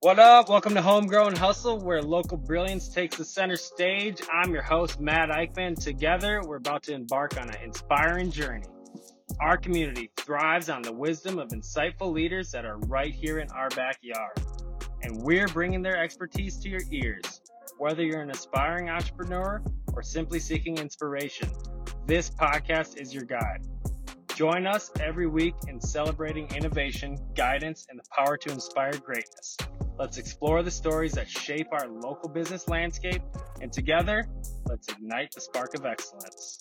What up? Welcome to Homegrown Hustle, where local brilliance takes the center stage. I'm your host, Matt Eichmann. Together, we're about to embark on an inspiring journey. Our community thrives on the wisdom of insightful leaders that are right here in our backyard. And we're bringing their expertise to your ears. Whether you're an aspiring entrepreneur or simply seeking inspiration, this podcast is your guide. Join us every week in celebrating innovation, guidance, and the power to inspire greatness. Let's explore the stories that shape our local business landscape, and together, let's ignite the spark of excellence.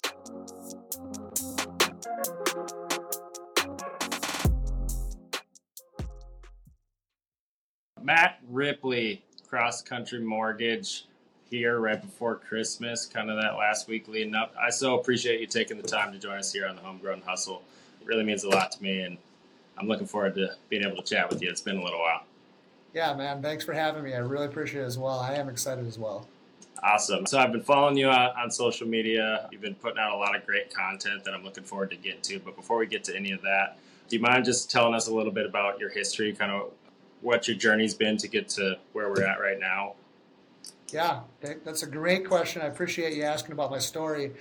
Matt Ripley, Cross Country Mortgage, here right before Christmas, kind of that last week leading up. I so appreciate you taking the time to join us here on the Homegrown Hustle. It really means a lot to me, and I'm looking forward to being able to chat with you. It's been a little while. Yeah, man. Thanks for having me. I really appreciate it as well. I am excited as well. Awesome. So I've been following you on, on, social media. You've been putting out a lot of great content that I'm looking forward to getting to. But before we get to any of that, do you mind just telling us a little bit about your history, kind of what your journey's been to get to where we're at right now? Yeah, that's a great question. I appreciate you asking about my story.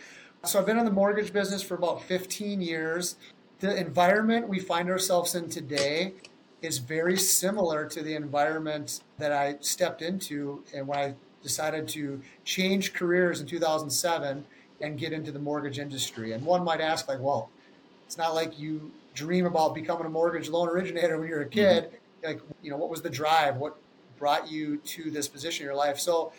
So I've been in the mortgage business for about 15 years. The environment we find ourselves in today is very similar to the environment that I stepped into and when I decided to change careers in 2007 and get into the mortgage industry. And one might ask, like, well, it's not like you dream about becoming a mortgage loan originator when you're a kid. Mm-hmm. Like, you know, what was the drive? What brought you to this position in your life? So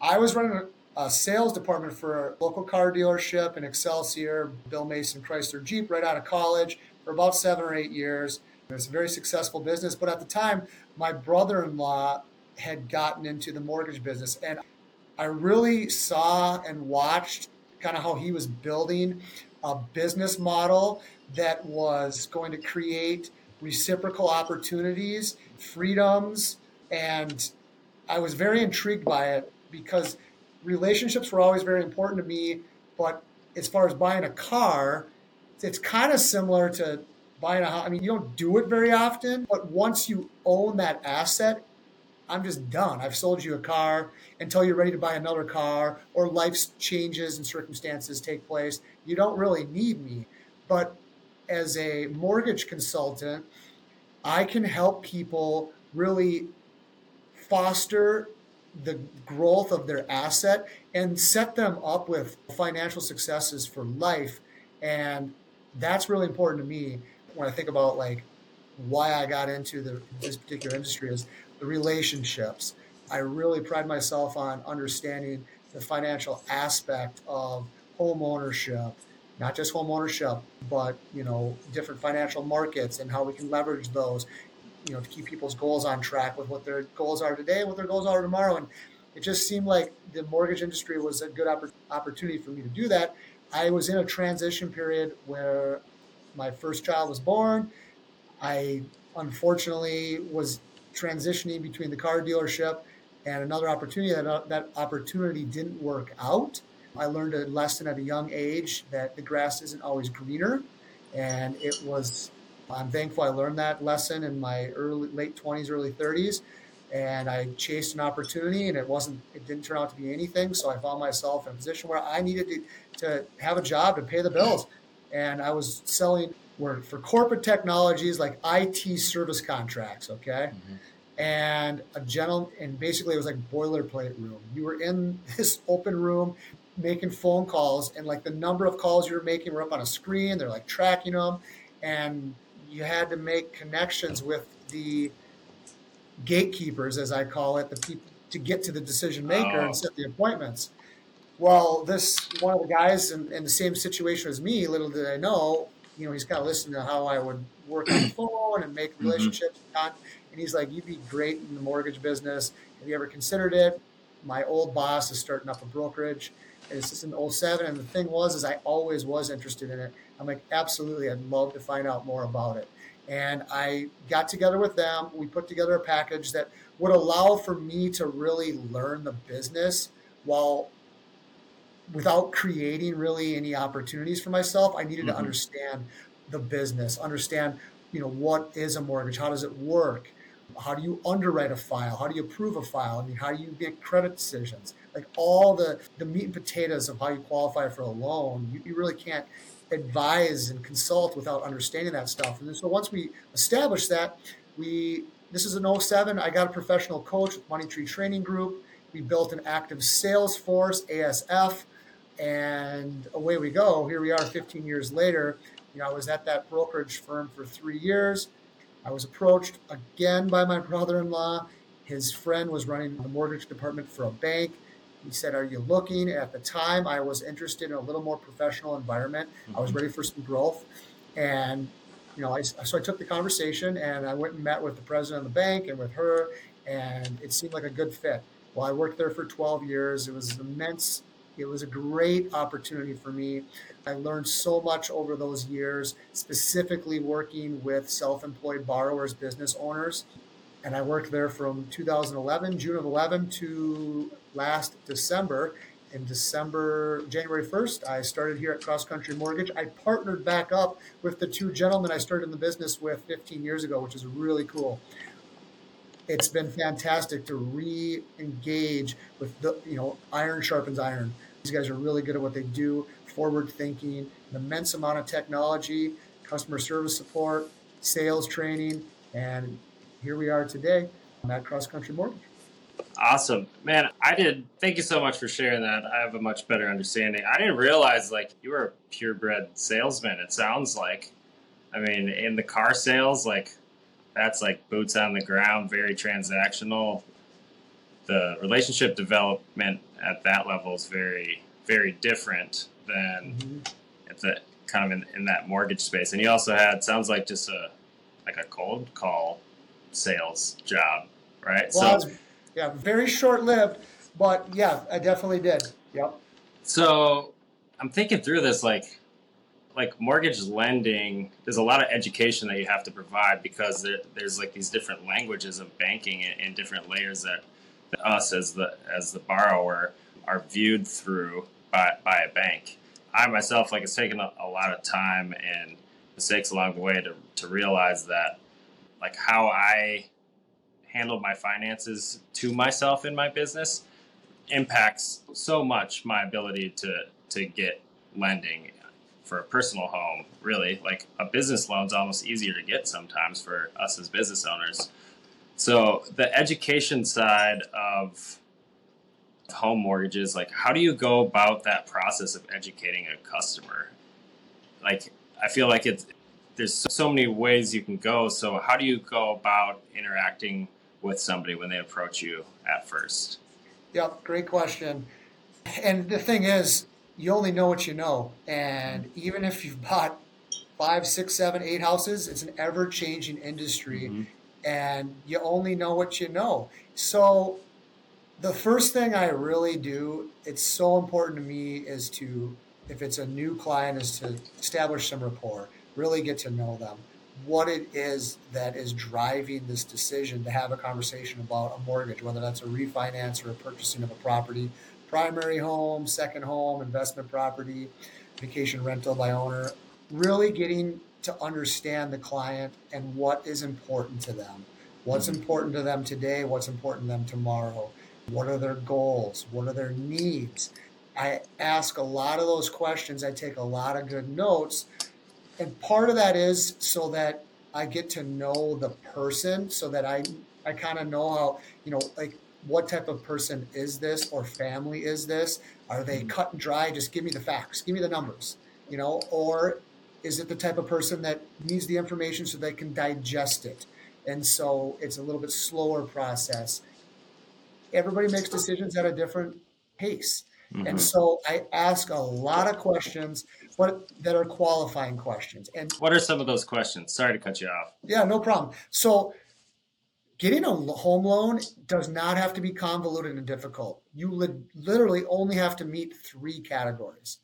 I was running a, sales department for a local car dealership in Excelsior, Bill Mason Chrysler Jeep, right out of college for about seven or eight years. It's a very successful business. But at the time, my brother in law had gotten into the mortgage business. And I really saw and watched kind of how he was building a business model that was going to create reciprocal opportunities, freedoms. And I was very intrigued by it because relationships were always very important to me. But as far as buying a car, it's kind of similar to buying a house. I mean, you don't do it very often, but once you own that asset, I'm just done. I've sold you a car until you're ready to buy another car or life's changes and circumstances take place. You don't really need me. But as a mortgage consultant, I can help people really foster the growth of their asset and set them up with financial successes for life. And that's really important to me when I think about like why I got into the, this particular industry is the relationships. I really pride myself on understanding the financial aspect of home ownership, not just home ownership, but you know different financial markets and how we can leverage those, you know, to keep people's goals on track with what their goals are today, what their goals are tomorrow, and it just seemed like the mortgage industry was a good opportunity for me to do that. I was in a transition period where my first child was born. I unfortunately was transitioning between the car dealership and another opportunity. That, uh, that opportunity didn't work out. I learned a lesson at a young age that the grass isn't always greener. And it was, I'm thankful I learned that lesson in my early, late 20s, early 30s. And I chased an opportunity and it wasn't, it didn't turn out to be anything. So I found myself in a position where I needed to, to have a job to pay the bills and I was selling were for corporate technologies like IT service contracts. Okay. Mm-hmm. And a gentleman, and basically it was like boilerplate room. You were in this open room making phone calls, and like the number of calls you were making were up on a screen. They're like tracking them, and you had to make connections with the gatekeepers, as I call it, the people to get to the decision maker oh. and set the appointments. Well, this one of the guys in, in, the same situation as me, little did I know, you know, he's kind of listening to how I would work on the phone and make mm-hmm. relationships. Mm-hmm. And he's like, You'd be great in the mortgage business. Have you ever considered it? My old boss is starting up a brokerage. And it's just in 07. And the thing was, is I always was interested in it. I'm like, absolutely, I'd love to find out more about it. And I got together with them. We put together a package that would allow for me to really learn the business while without creating really any opportunities for myself, I needed mm-hmm. to understand the business, understand, you know, what is a mortgage? How does it work? How do you underwrite a file? How do you approve a file? I mean, how do you make credit decisions? Like all the, the meat and potatoes of how you qualify for a loan, you, you really can't advise and consult without understanding that stuff. And so once we establish that, we this is an 07. I got a professional coach with Money Tree Training Group. We built an active sales force, ASF, and away we go. Here we are 15 years later. You know, I was at that brokerage firm for three years. I was approached again by my brother in law. His friend was running the mortgage department for a bank. He said, Are you looking? At the time, I was interested in a little more professional environment. Mm-hmm. I was mm-hmm. ready for some growth. And, you know, I, so I took the conversation and I went and met with the president of the bank and with her, and it seemed like a good fit. Well, I worked there for 12 years. It was an immense, it was a great opportunity for me. I learned so much over those years, specifically working with self employed borrowers, business owners. And I worked there from 2011, June of 11 to last December. In December, January 1st, I started here at Cross Country Mortgage. I partnered back up with the two gentlemen I started in the business with 15 years ago, which is really cool. It's been fantastic to re-engage with the, you know, iron sharpens iron. These guys are really good at what they do, forward thinking, an immense amount of technology, customer service support, sales training, and here we are today at Cross Country Mortgage. Awesome. Man, I did. Thank you so much for sharing that. I have a much better understanding. I didn't realize like you were a purebred salesman, it sounds like. I mean, in the car sales, like that's like boots on the ground, very transactional. The relationship development at that level is very, very different than mm-hmm. at the kind of in, in that mortgage space. And you also had sounds like just a like a cold call sales job, right? Well, so yeah, very short lived, but yeah, I definitely did. Yep. So I'm thinking through this like like mortgage lending there's a lot of education that you have to provide because there, there's like these different languages of banking and, and different layers that, that, us as the as the borrower are viewed through by, by a bank. I myself like it's taken a, a lot of time and mistakes along the way to, to realize that like how i handle my finances to myself in my business impacts so much my ability to to get lending for a personal home really like a business loan's almost easier to get sometimes for us as business owners so the education side of home mortgages like how do you go about that process of educating a customer like i feel like it's there's so many ways you can go so how do you go about interacting with somebody when they approach you at first? Yep, great question. And the thing is, you only know what you know. And even if you've bought five, six, seven, eight houses, it's an ever changing industry. Mm-hmm. And you only know what you know. So the first thing I really do, it's so important to me, is to, if it's a new client, is to establish some rapport, really get to know them what it is that is driving this decision to have a conversation about a mortgage, whether that's a refinance or a purchasing of a property, primary home, second home, investment property, vacation rental by owner. Really getting to understand the client and what is important to them. What's mm-hmm. important to them today? What's important to them tomorrow? What are their goals? What are their needs? I ask a lot of those questions. I take a lot of good notes and part of that is so that I get to know the person, so that I I kind of know how you know like what type of person is this or family is this? Are they mm-hmm. cut and dry? Just give me the facts, give me the numbers, you know, or is it the type of person that needs the information so they can digest it? And so it's a little bit slower process. Everybody makes decisions at a different pace. Mm-hmm. And so I ask a lot of questions what that are qualifying questions. And what are some of those questions? Sorry to cut you off. Yeah, no problem. So getting a home loan does not have to be convoluted and difficult. You li- literally only have to meet three categories.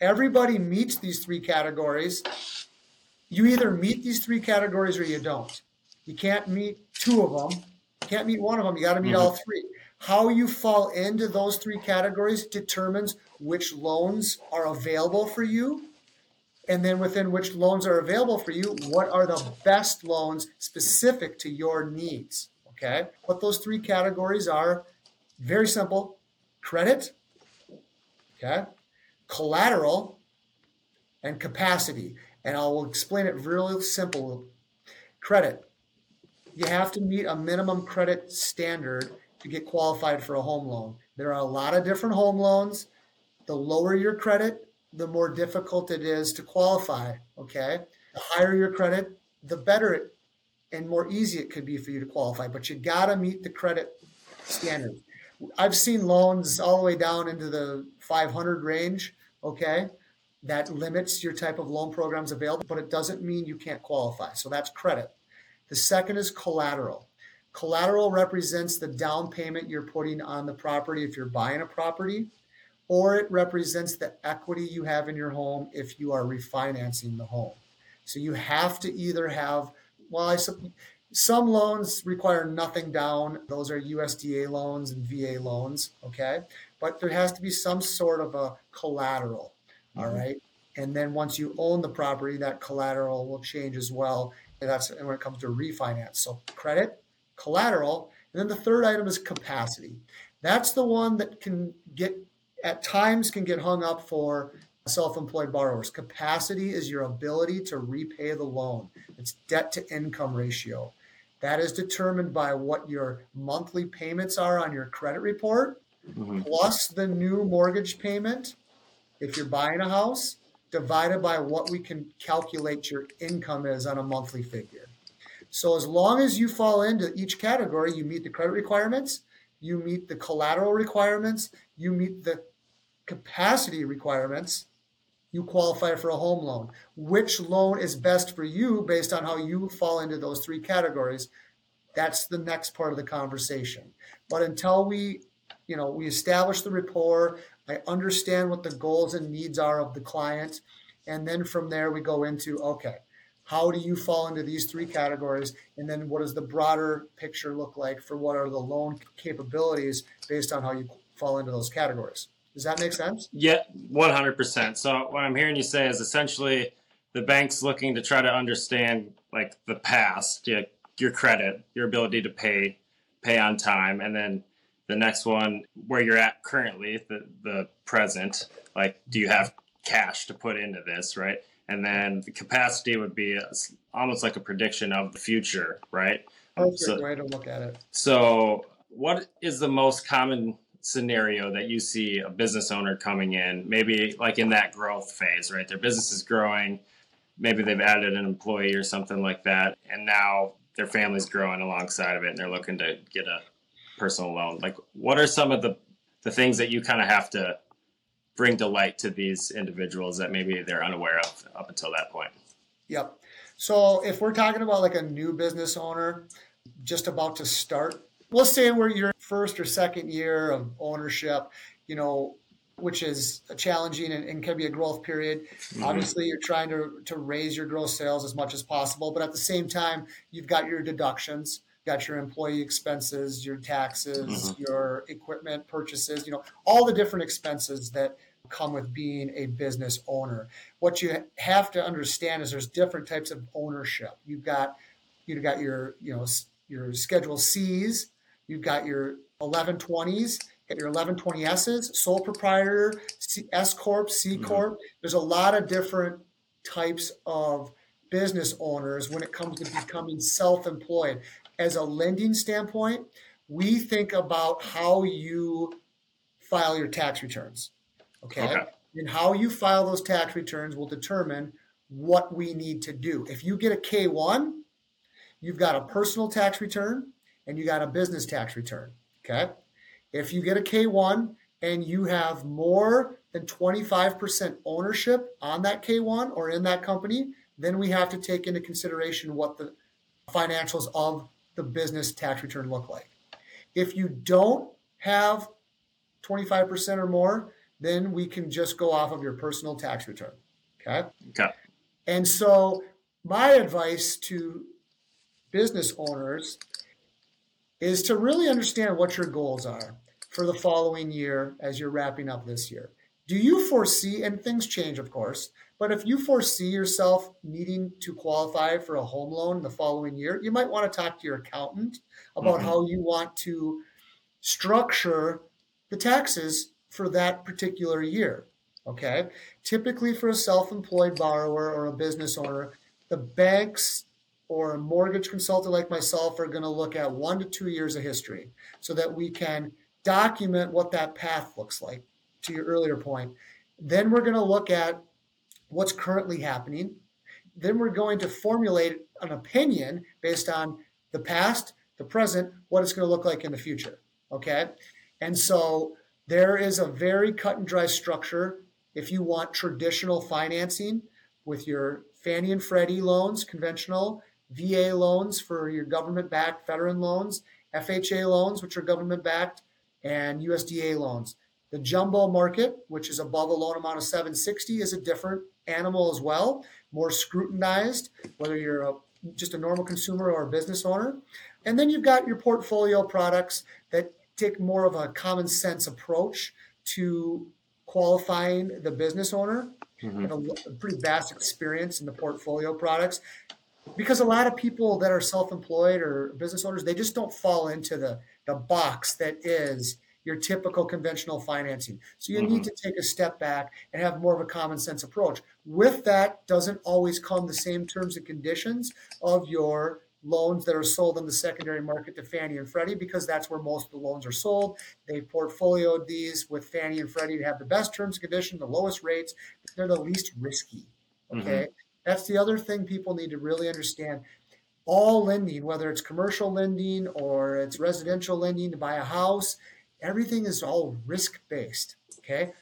Everybody meets these three categories. You either meet these three categories or you don't. You can't meet two of them. You can't meet one of them. You got to meet mm-hmm. all three. How you fall into those three categories determines which loans are available for you and then within which loans are available for you, what are the best loans specific to your needs? Okay. What those three categories are very simple credit, okay, collateral, and capacity. And I'll explain it really simple. Credit. You have to meet a minimum credit standard to get qualified for a home loan. There are a lot of different home loans. The lower your credit, the more difficult it is to qualify. Okay. The higher your credit, the better it and more easy it could be for you to qualify. But you got to meet the credit standard. I've seen loans all the way down into the 500 range. Okay. That limits your type of loan programs available, but it doesn't mean you can't qualify. So that's credit. The second is collateral. Collateral represents the down payment you're putting on the property if you're buying a property or it represents the equity you have in your home if you are refinancing the home. So you have to either have, well, I, some loans require nothing down. Those are USDA loans and VA loans, okay? But there has to be some sort of a collateral, mm-hmm. all right? And then once you own the property, that collateral will change as well. And that's when it comes to refinance. So credit, collateral, and then the third item is capacity. That's the one that can get at times can get hung up for self-employed borrowers. Capacity is your ability to repay the loan. It's debt to income ratio. That is determined by what your monthly payments are on your credit report, mm-hmm. plus the new mortgage payment if you're buying a house, divided by what we can calculate your income is on a monthly figure. So as long as you fall into each category, you meet the credit requirements, you meet the collateral requirements, you meet the capacity requirements, you qualify for a home loan. Which loan is best for you based on how you fall into those three categories? That's the next part of the conversation. But until we, you know, we establish the rapport, I understand what the goals and needs are of the client, and then from there we go into okay, how do you fall into these three categories and then what does the broader picture look like for what are the loan capabilities based on how you fall into those categories does that make sense? Yeah, 100%. So what I'm hearing you say is essentially the bank's looking to try to understand like the past, yeah, your credit, your ability to pay, pay on time, and then the next one where you're at currently, the the present, like do you have cash to put into this, right? And then the capacity would be uh, almost like a prediction of the future, right? That's so, a way to look at it. So, what is the most common scenario that you see a business owner coming in, maybe like in that growth phase, right? Their business is growing, maybe they've added an employee or something like that, and now their family's growing alongside of it and they're looking to get a personal loan. Like, what are some of the, the things that you kind of have to bring to light to these individuals that maybe they're unaware of up until that point? Yep. So, if we're talking about like a new business owner just about to start let's say we're your first or second year of ownership, you know, which is challenging and, and, can be a growth period. Mm-hmm. Obviously, you're trying to, to raise your gross sales as much as possible, but at the same time, you've got your deductions, got your employee expenses, your taxes, mm-hmm. your equipment purchases, you know, all the different expenses that come with being a business owner. What you have to understand is there's different types of ownership. You've got you've got your, you know, your Schedule C's, You've got your 1120s, your 1120Ss, sole proprietor, S Corp, C mm-hmm. Corp. Mm-hmm. There's a lot of different types of business owners when it comes to becoming self employed. As a lending standpoint, we think about how you file your tax returns. Okay? okay. And how you file those tax returns will determine what we need to do. If you get a K 1, you've got a personal tax return, and you got a business tax return. Okay. If you get a K1 and you have more than 25% ownership on that K1 or in that company, then we have to take into consideration what the financials of the business tax return look like. If you don't have 25% or more, then we can just go off of your personal tax return. Okay. Okay. And so, my advice to business owners is to really understand what your goals are for the following year as you're wrapping up this year. do you foresee, and things change, of course, but if you foresee yourself needing to qualify for a home loan the following year, you might want to talk to your accountant about mm-hmm. how you want to structure the taxes for that particular year. Okay. Typically, for a self employed borrower or a business owner, the banks or a mortgage consultant like myself are going to look at one to two years of history so that we can document what that path looks like to your earlier point. Then we're going to look at what's currently happening. Then we're going to formulate an opinion based on the past, the present, what it's going to look like in the future. Okay. And so there is a very cut and dry structure if you want traditional financing with your Fannie and Freddie loans, conventional, VA loans for your government backed veteran loans, FHA loans, which are government backed, and USDA loans. The jumbo market, which is above a loan amount of 760, is a different animal as well, more scrutinized, whether you're a, just a normal consumer or a business owner. And then you've got your portfolio products that take more of a common sense approach to qualifying the business owner. Mm-hmm. Have a, a pretty vast experience in the portfolio products because a lot of people that are self-employed or business owners they just don't fall into the the box that is your typical conventional financing. So you mm-hmm. need to take a step back and have more of a common sense approach. With that doesn't always come the same terms and conditions of your loans that are sold in the secondary market to Fannie and Freddie because that's where most of the loans are sold. They portfolioed these with Fannie and Freddie to have the best terms and conditions, the lowest rates. They're the least risky. Okay. Mm-hmm. That's the other thing people need to really understand. All lending, whether it's commercial lending or it's residential lending to buy a house, everything is all risk based. Okay.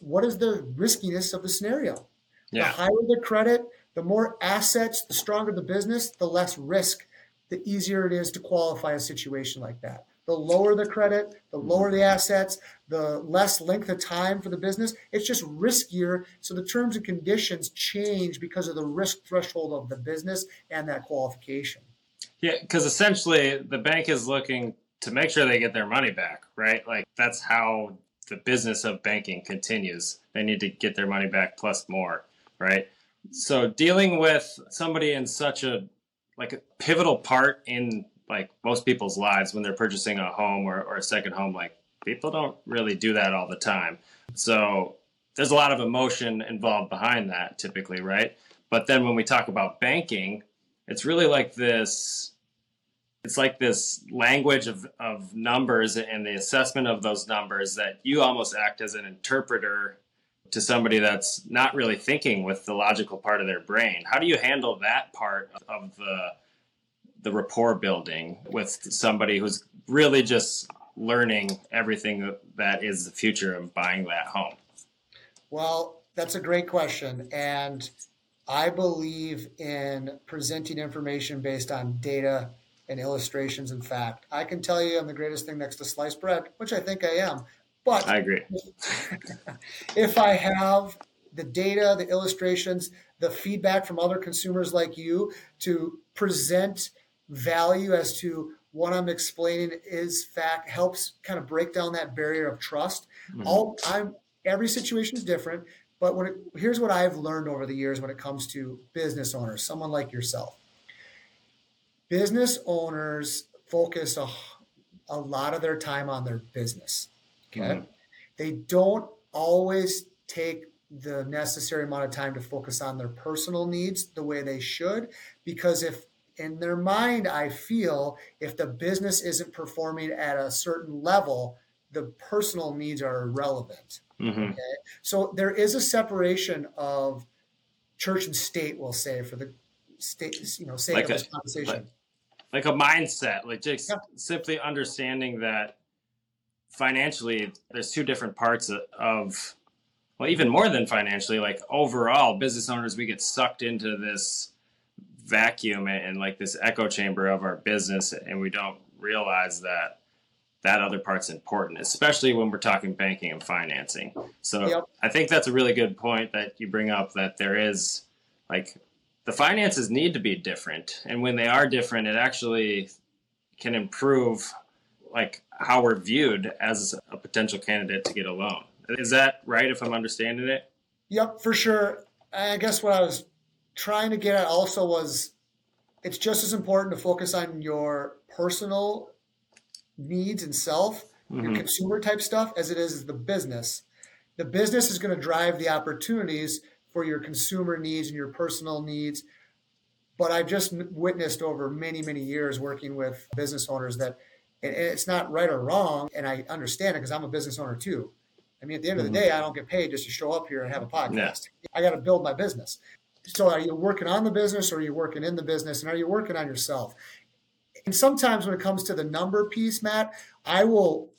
what is the riskiness of the scenario? Yeah. The higher the credit, the more assets, the stronger the business, the less risk, the easier it is to qualify a situation like that. The lower the credit, the mm-hmm. lower the assets, the less length of time for the business. It's just riskier. So the terms and conditions change because of the risk threshold of the business and that qualification. Yeah, because essentially the bank is looking to make sure they get their money back, right? Like that's how the business of banking continues. They need to get their money back plus more, right? So dealing with somebody in such a like a pivotal part in like most people's lives when they're purchasing a home or, or a second home, like people don't really do that all the time. So there's a lot of emotion involved behind that typically, right? But then when we talk about banking, it's really like this it's like this language of, of numbers and the assessment of those numbers that you almost act as an interpreter to somebody that's not really thinking with the logical part of their brain. How do you handle that part of the the rapport building with somebody who's really just learning everything that is the future of buying that home? Well, that's a great question and I believe in presenting information based on data and illustrations and fact. I can tell you I'm the greatest thing next to sliced bread, which I think I am. But I agree. if I have the data, the illustrations, the feedback from other consumers like you to present value as to what I'm explaining is fact helps kind of break down that barrier of trust. Mm-hmm. All I'm every situation is different, but when it, here's what I've learned over the years when it comes to business owners, someone like yourself business owners focus a, a lot of their time on their business. Okay. Mm-hmm. They don't always take the necessary amount of time to focus on their personal needs the way they should because if in their mind i feel if the business isn't performing at a certain level the personal needs are irrelevant mm-hmm. okay so there is a separation of church and state we'll say for the state you know sake like of a, this conversation like, like a mindset, like just yeah. simply understanding that financially there's two different parts of well even more than financially like overall business owners we get sucked into this vacuum and like this echo chamber of our business and we don't realize that that other part's important especially when we're talking banking and financing so yep. i think that's a really good point that you bring up that there is like the finances need to be different and when they are different it actually can improve like how we're viewed as a potential candidate to get a loan Is that right if I'm understanding it? Yep, for sure. I guess what I was trying to get at also was it's just as important to focus on your personal needs and self, mm-hmm. your consumer type stuff, as it is the business. The business is going to drive the opportunities for your consumer needs and your personal needs. But I've just witnessed over many, many years working with business owners that it's not right or wrong. And I understand it because I'm a business owner too. I mean, at the end of the mm-hmm. day, I don't get paid just to show up here and have a podcast. I got to build my business. So, are you working on the business or are you working in the business? And are you working on yourself? And sometimes when it comes to the number piece, Matt, I will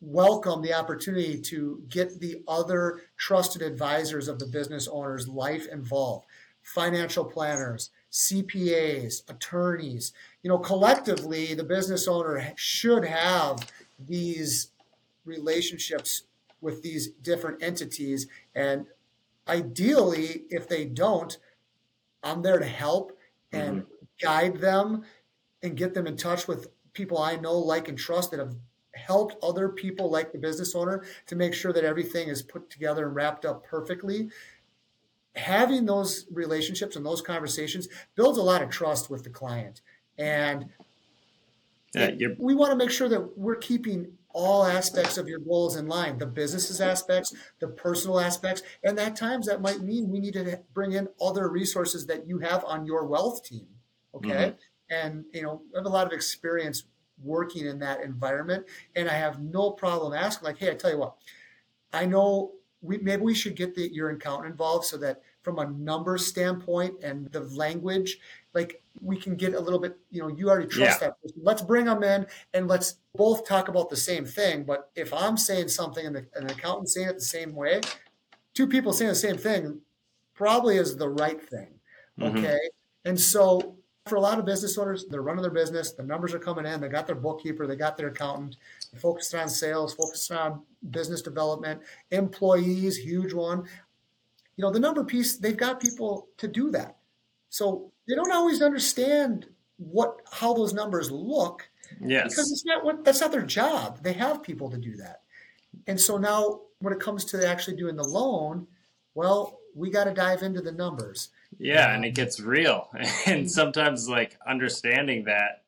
welcome the opportunity to get the other trusted advisors of the business owner's life involved financial planners, CPAs, attorneys. You know, collectively, the business owner should have these relationships with these different entities. And ideally, if they don't, I'm there to help and mm-hmm. guide them and get them in touch with people I know, like, and trust that have helped other people like the business owner to make sure that everything is put together and wrapped up perfectly. Having those relationships and those conversations builds a lot of trust with the client. And yeah, we want to make sure that we're keeping all aspects of your goals in line the businesses aspects the personal aspects and at times that might mean we need to bring in other resources that you have on your wealth team okay mm-hmm. and you know i have a lot of experience working in that environment and i have no problem asking like hey i tell you what i know we maybe we should get the, your accountant involved so that from a number standpoint and the language like we can get a little bit you know you already trust yeah. that person. let's bring them in and let's both talk about the same thing but if i'm saying something and, the, and an accountant saying it the same way two people saying the same thing probably is the right thing mm-hmm. okay mm-hmm. and so for a lot of business owners they're running their business the numbers are coming in they got their bookkeeper they got their accountant focused on sales focused on business development employees huge one you know the number piece they've got people to do that so they don't always understand what how those numbers look. Yes. Because it's not what that's not their job. They have people to do that. And so now when it comes to actually doing the loan, well, we got to dive into the numbers. Yeah, um, and it gets real. And sometimes like understanding that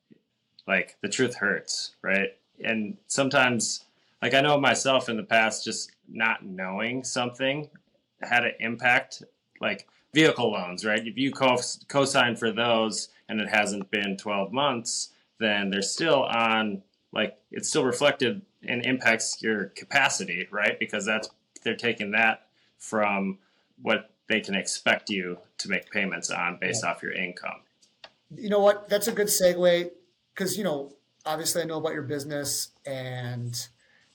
like the truth hurts, right? And sometimes like I know myself in the past just not knowing something had an impact like vehicle loans, right? If you co sign for those and it hasn't been 12 months, then they're still on, like, it's still reflected and impacts your capacity, right? Because that's, they're taking that from what they can expect you to make payments on based yeah. off your income. You know what? That's a good segue because, you know, obviously I know about your business and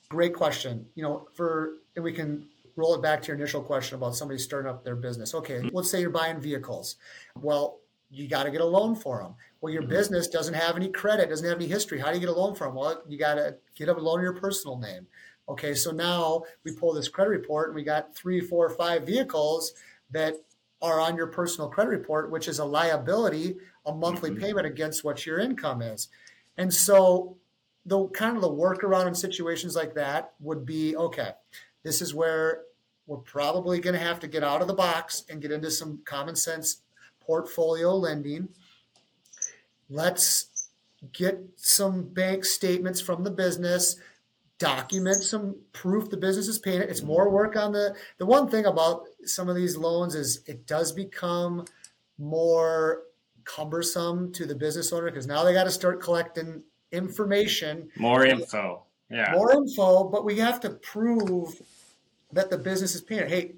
great question. You know, for, and we can roll it back to your initial question about somebody starting up their business. Okay, mm-hmm. let's say you're buying vehicles. Well, you got to get a loan for them. Well, your mm-hmm. business doesn't have any credit, doesn't have any history. How do you get a loan for them? Well, you got to get a loan in your personal name. Okay, so now we pull this credit report and we got three, four, five vehicles that are on your personal credit report, which is a liability, a monthly mm-hmm. payment against what your income is. And so the kind of the workaround in situations like that would be okay, this is where we're probably going to have to get out of the box and get into some common sense portfolio lending. Let's get some bank statements from the business, document some proof the business is paying it. It's more work on the the one thing about some of these loans is it does become more cumbersome to the business owner because now they got to start collecting information. More info. Yeah. More info, but we have to prove that the business is paying. Hey,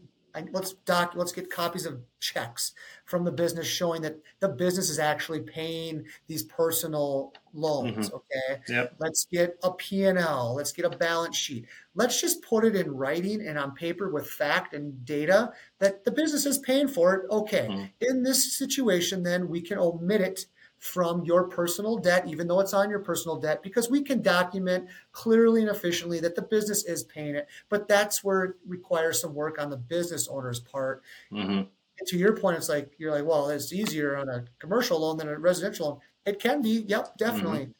let's doc, let's get copies of checks from the business showing that the business is actually paying these personal loans. Mm-hmm. Okay. Yep. Let's get a P&L. Let's get a balance sheet. Let's just put it in writing and on paper with fact and data that the business is paying for it. Okay. Mm-hmm. In this situation, then we can omit it from your personal debt, even though it's on your personal debt, because we can document clearly and efficiently that the business is paying it. But that's where it requires some work on the business owner's part. Mm-hmm. to your point, it's like you're like, well, it's easier on a commercial loan than a residential loan. It can be, yep, definitely. Mm-hmm.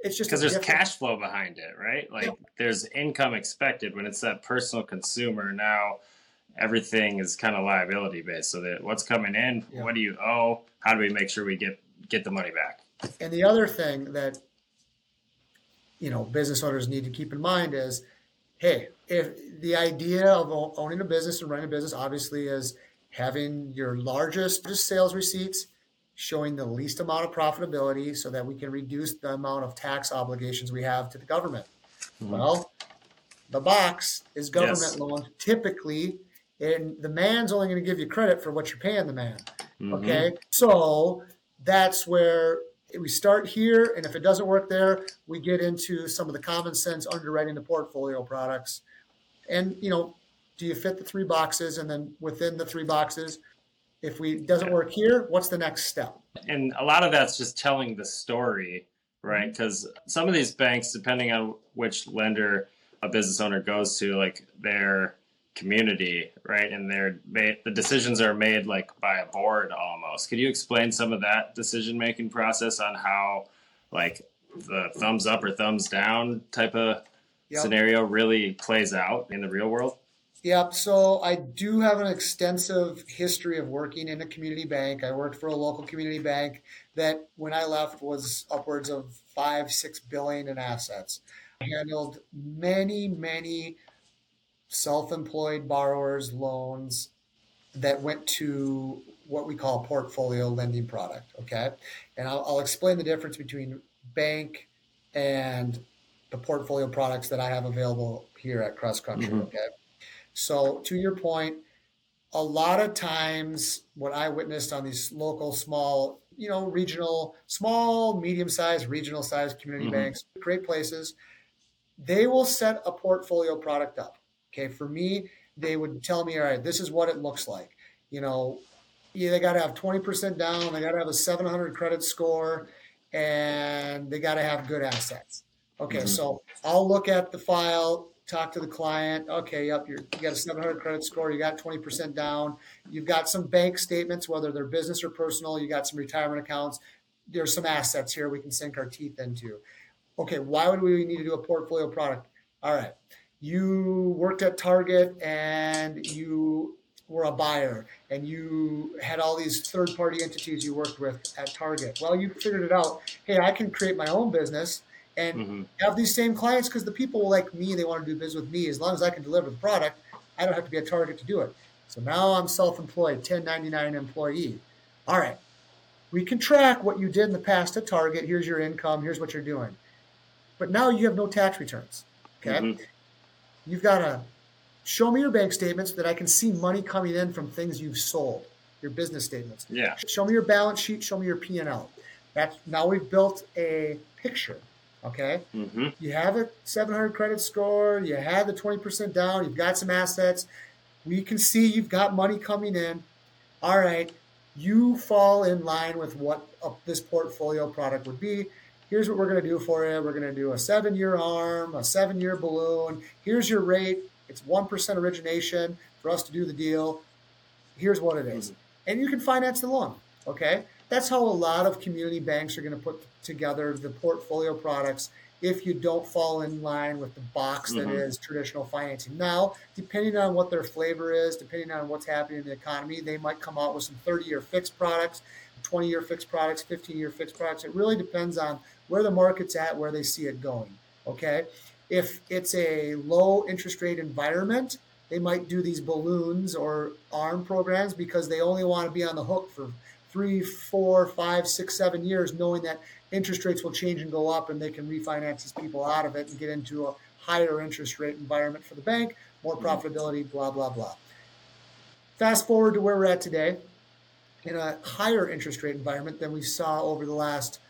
it's just because there's different... cash flow behind it, right? Like there's income expected when it's that personal consumer. Now everything is kind of liability based. So that what's coming in, what do you owe? How do we make sure we get get the money back? And the other thing that you know business owners need to keep in mind is, hey, if the idea of owning a business and running a business obviously is having your largest sales receipts showing the least amount of profitability so that we can reduce the amount of tax obligations we have to the government. Mm-hmm. Well, the box is government yes. loans typically, and the man's only going to give you credit for what you're paying the man. Mm-hmm. Okay. So that's where we start here. And if it doesn't work there, we get into some of the common sense underwriting the portfolio products. And, you know, do you fit the three boxes? And then within the three boxes, if we doesn't work here, what's the next step? And a lot of that's just telling the story, right? Because mm-hmm. some of these banks, depending on which lender a business owner goes to, like their community, right? And they're made, the decisions are made like by a board almost. Could you explain some of that decision making process on how, like, the thumbs up or thumbs down type of yep. scenario really plays out in the real world? Yep. So I do have an extensive history of working in a community bank. I worked for a local community bank that, when I left, was upwards of five, six billion in assets. I handled many, many self-employed borrowers' loans that went to what we call portfolio lending product. Okay, and I'll, I'll explain the difference between bank and the portfolio products that I have available here at Cross Country. Mm-hmm. Okay. So, to your point, a lot of times what I witnessed on these local, small, you know, regional, small, medium sized, regional sized community mm-hmm. banks, great places, they will set a portfolio product up. Okay. For me, they would tell me, all right, this is what it looks like. You know, yeah, they got to have 20% down, they got to have a 700 credit score, and they got to have good assets. Okay. Mm-hmm. So I'll look at the file, talk to the client. Okay, yep, you got a 700 credit score. You got 20% down. You've got some bank statements, whether they're business or personal. You got some retirement accounts. There's some assets here we can sink our teeth into. Okay, why would we need to do a portfolio product? All right, you worked at Target and you were a buyer and you had all these third party entities you worked with at Target. Well, you figured it out. Hey, I can create my own business and mm-hmm. have these same clients because the people like me, they want to do business with me. As long as I can deliver the product, I don't have to be a target to do it. So now I'm self-employed, 1099 employee. All right. We can track what you did in the past at Target. Here's your income. Here's what you're doing. But now you have no tax returns. Okay. Mm-hmm. You've got to show me your bank statements that I can see money coming in from things you've sold, your business statements. Yeah. Show me your balance sheet. Show me your P&L. That's now we've built a picture Okay. Mm-hmm. You have a 700 credit score. You have the 20% down. You've got some assets. We can see you've got money coming in. All right. You fall in line with what a, this portfolio product would be. Here's what we're going to do for you. We're going to do a seven year arm, a seven year balloon. Here's your rate. It's 1% origination for us to do the deal. Here's what it is. Mm-hmm. And you can finance the loan. Okay. That's how a lot of community banks are going to put together the portfolio products if you don't fall in line with the box that mm-hmm. is traditional financing. Now, depending on what their flavor is, depending on what's happening in the economy, they might come out with some 30 year fixed products, 20 year fixed products, 15 year fixed products. It really depends on where the market's at, where they see it going. Okay. If it's a low interest rate environment, they might do these balloons or ARM programs because they only want to be on the hook for three, four, five, six, seven years, knowing that interest rates will change and go up and they can refinance these people out of it and get into a higher interest rate environment for the bank, more mm-hmm. profitability, blah, blah, blah. Fast forward to where we're at today in a higher interest rate environment than we saw over the last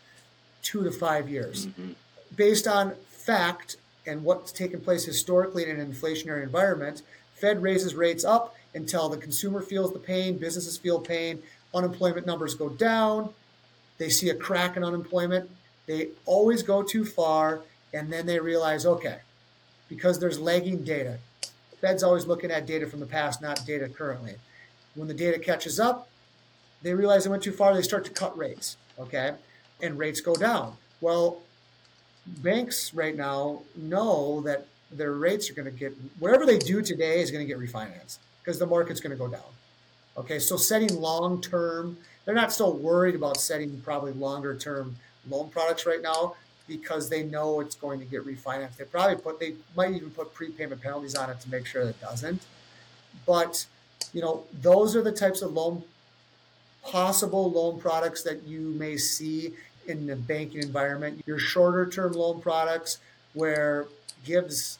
two to five years. Mm-hmm. Based on fact and what's taken place historically in an inflationary environment, Fed raises rates up until the consumer feels the pain, businesses feel pain, unemployment numbers go down, they see a crack in unemployment, they always go too far, and then they realize, okay, because there's lagging data. Fed's always looking at data from the past, not data currently. When the data catches up, they realize they went too far, they start to cut rates, okay? And rates go down. Well, banks right now know that their rates are going to get whatever they do today is going to get refinanced because the market's going to go down. Okay, so setting long term, they're not still worried about setting probably longer term loan products right now because they know it's going to get refinanced. They probably put they might even put prepayment penalties on it to make sure that it doesn't. But you know, those are the types of loan possible loan products that you may see in the banking environment. Your shorter term loan products where gives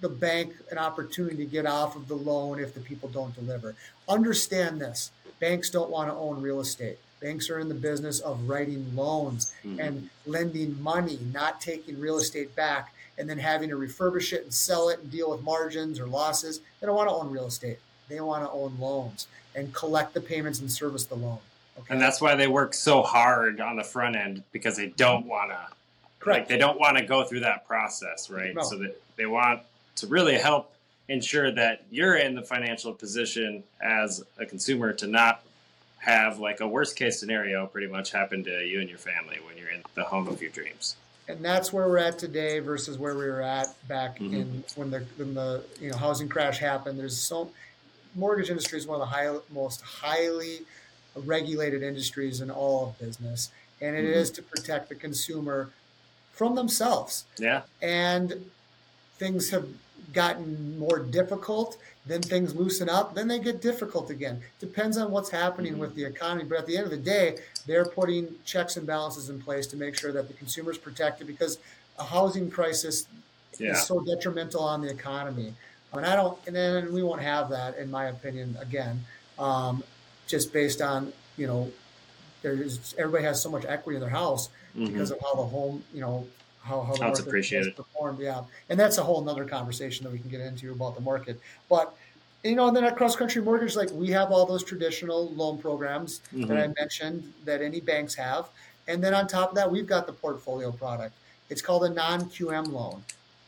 the bank an opportunity to get off of the loan if the people don't deliver. Understand this. Banks don't want to own real estate. Banks are in the business of writing loans mm-hmm. and lending money, not taking real estate back and then having to refurbish it and sell it and deal with margins or losses. They don't want to own real estate. They want to own loans and collect the payments and service the loan. Okay? And that's why they work so hard on the front end because they don't want to. Correct. Like they don't want to go through that process, right? No. So that they want to really help ensure that you're in the financial position as a consumer to not have like a worst case scenario pretty much happen to you and your family when you're in the home of your dreams. And that's where we're at today versus where we were at back mm-hmm. in when the when the you know housing crash happened. There's so mortgage industry is one of the high, most highly regulated industries in all of business, and it mm-hmm. is to protect the consumer from themselves. Yeah. And things have gotten more difficult, then things loosen up, then they get difficult again. Depends on what's happening mm-hmm. with the economy. But at the end of the day, they're putting checks and balances in place to make sure that the consumer is protected because a housing crisis yeah. is so detrimental on the economy. And I don't, and then we won't have that, in my opinion, again, um, just based on, you know, there's everybody has so much equity in their house mm-hmm. because of how the home, you know, how, how the appreciated. performed. Yeah. And that's a whole nother conversation that we can get into about the market. But, you know, and then at cross country mortgage, like we have all those traditional loan programs mm-hmm. that I mentioned that any banks have. And then on top of that, we've got the portfolio product. It's called a non QM loan.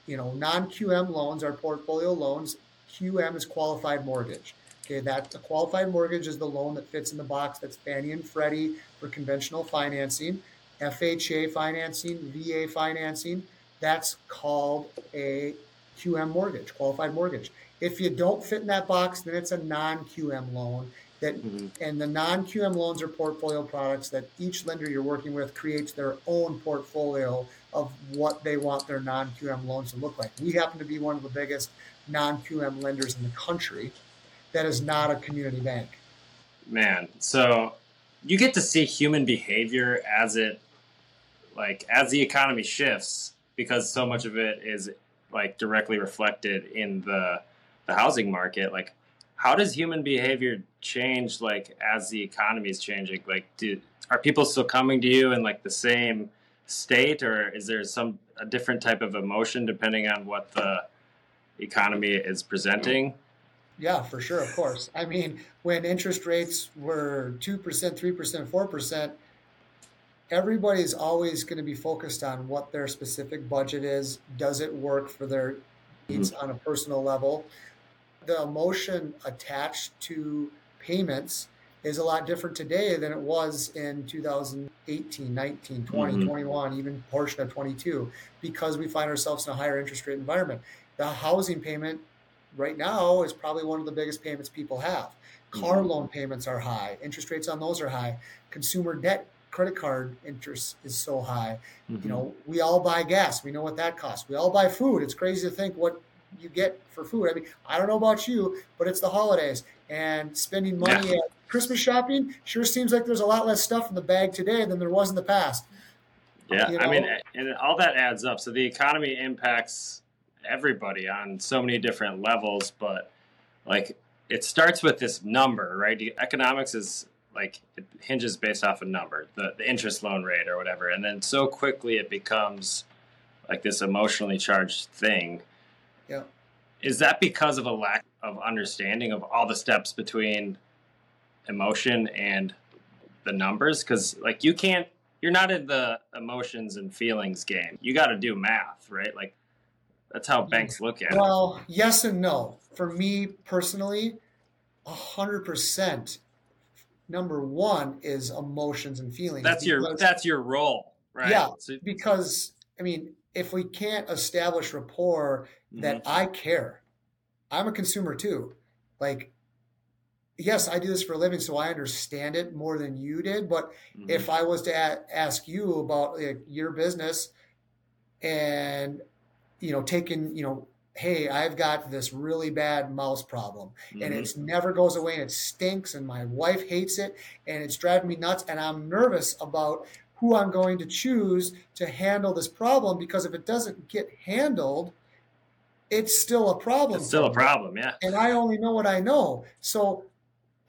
You know, non QM loans are portfolio loans. QM is qualified mortgage. Okay, that a qualified mortgage is the loan that fits in the box that's Fannie and Freddie for conventional financing. FHA financing, VA financing, that's called a QM mortgage, qualified mortgage. If you don't fit in that box, then it's a non-QM loan. That mm-hmm. and the non-QM loans are portfolio products that each lender you're working with creates their own portfolio of what they want their non-QM loans to look like. We happen to be one of the biggest non-QM lenders in the country that is not a community bank. Man, so you get to see human behavior as it like as the economy shifts because so much of it is like directly reflected in the the housing market. Like how does human behavior change like as the economy is changing? Like do are people still coming to you in like the same state or is there some a different type of emotion depending on what the economy is presenting yeah for sure of course i mean when interest rates were 2% 3% 4% everybody's always going to be focused on what their specific budget is. Does it work for their needs mm-hmm. on a personal level? The emotion attached to payments is a lot different today than it was in 2018, 19, 20, mm-hmm. 21, even portion of 22, because we find ourselves in a higher interest rate environment. The housing payment right now is probably one of the biggest payments people have. Car loan payments are high, interest rates on those are high, consumer debt credit card interest is so high. Mm-hmm. You know, we all buy gas. We know what that costs. We all buy food. It's crazy to think what you get for food. I mean, I don't know about you, but it's the holidays and spending money yeah. at Christmas shopping sure seems like there's a lot less stuff in the bag today than there was in the past. Yeah, you know? I mean, and all that adds up. So the economy impacts everybody on so many different levels, but like it starts with this number, right? Economics is like it hinges based off a number, the, the interest loan rate or whatever, and then so quickly it becomes like this emotionally charged thing. Yeah. Is that because of a lack of understanding of all the steps between emotion and the numbers? Because like you can't, you're not in the emotions and feelings game. You got to do math, right? Like that's how banks look at well, it. Well, yes and no. For me personally, a hundred percent number one is emotions and feelings. That's your that's your role, right? Yeah, so, because I mean, if we can't establish rapport that I care, I'm a consumer too. Like, yes, I do this for a living, so I understand it more than you did. But Mhm. if I was to a- ask you about like, your business and, you know, taking, you know, hey, I've got this really bad mouse problem and Mhm. it never goes away and it stinks and my wife hates it and it's driving me nuts and I'm nervous about who I'm going to choose to handle this problem because if it doesn't get handled, it's still a problem. it's still a problem. Yeah. and I only know what I know. So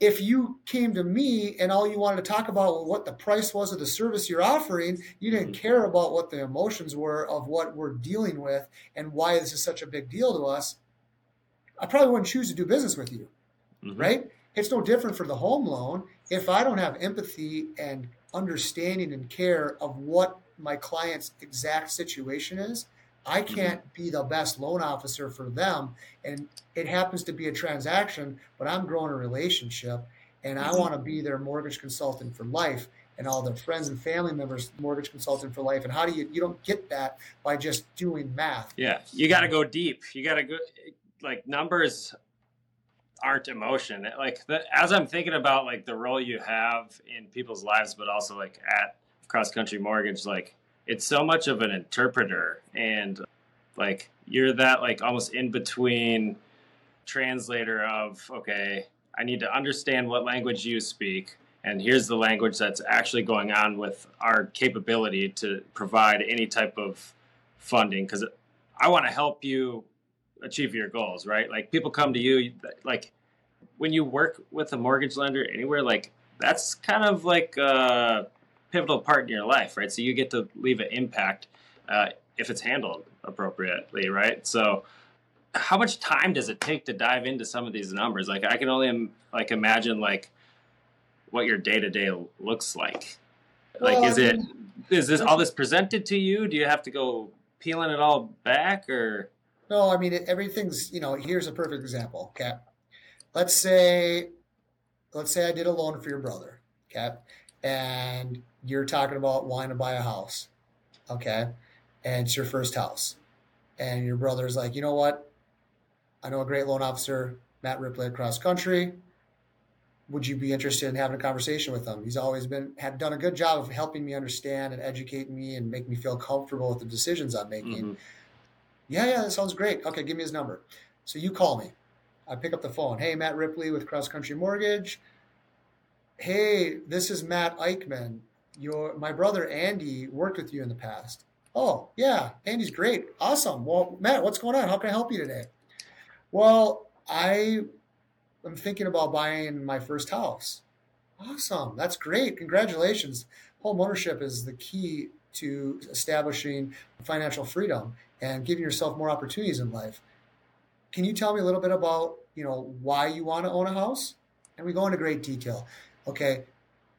if you came to me and all you wanted to talk about was what the price was of the service you're offering, you didn't Mhm. care about what the emotions were of what we're dealing with and why this is such a big deal to us, I probably wouldn't choose to do business with you, Mhm. right? It's no different for the home loan. If I don't have empathy and understanding and care of what my client's exact situation is, I Mm-hmm. can't be the best loan officer for them. And it happens to be a transaction, but I'm growing a relationship and I Mhm. want to be their mortgage consultant for life and all their friends and family members mortgage consultant for life. And how do you you don't get that by just doing math. Yeah, you got to go deep. You got to go like numbers aren't emotion. Like the, as I'm thinking about like the role you have in people's lives, but also like at Cross Country Mortgage, like it's so much of an interpreter, and like you're that like almost in between translator of okay, I need to understand what language you speak. And here's the language that's actually going on with our capability to provide any type of funding because I want to help you achieve your goals, right? Like people come to you, like when you work with a mortgage lender anywhere, like that's kind of like a pivotal part in your life, right? So you get to leave an impact uh, if it's handled appropriately, right? So how much time does it take to dive into some of these numbers? Like I can only im- like imagine like what your day to day looks like. Like, Well, is it is this all this presented to you? Do you have to go peeling it all back, or No, I mean it, everything's. You know, here's a perfect example. Okay, let's say, let's say I did a loan for your brother. Okay, and you're talking about wanting to buy a house. Okay, and it's your first house, and your brother's like, you know what? I know a great loan officer, Matt Ripley across Country. Would you be interested in having a conversation with him? He's always been had done a good job of helping me understand and educate me and make me feel comfortable with the decisions I'm making. Mhm. Yeah, yeah, that sounds great. Okay, give me his number. So you call me. I pick up the phone. Hey, Matt Ripley with Cross Country Mortgage. Hey, this is Matt Eichman. Your my brother Andy worked with you in the past. Oh, yeah, Andy's great. Awesome. Well, Matt, what's going on? How can I help you today? Well, I am thinking about buying my first house. Awesome. That's great. Congratulations. Home ownership is the key to establishing financial freedom and giving yourself more opportunities in life. Can you tell me a little bit about, you know, why you want to own a house? And we go into great detail. Okay,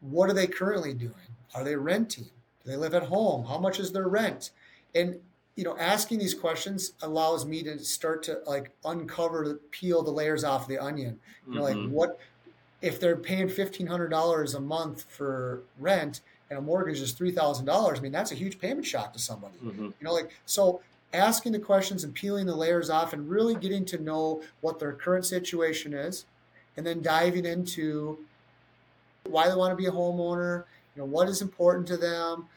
what are they currently doing? Are they renting? Do they live at home? How much is their rent? And you know, asking these questions allows me to start to like uncover, peel the layers off the onion. You know, like Mhm. what if they're paying fifteen hundred dollars a month for rent and a mortgage is three thousand dollars? I mean, that's a huge payment shock to somebody. Mhm. You know, like so asking the questions and peeling the layers off and really getting to know what their current situation is and then diving into why they want to be a homeowner, you know, what is important to them,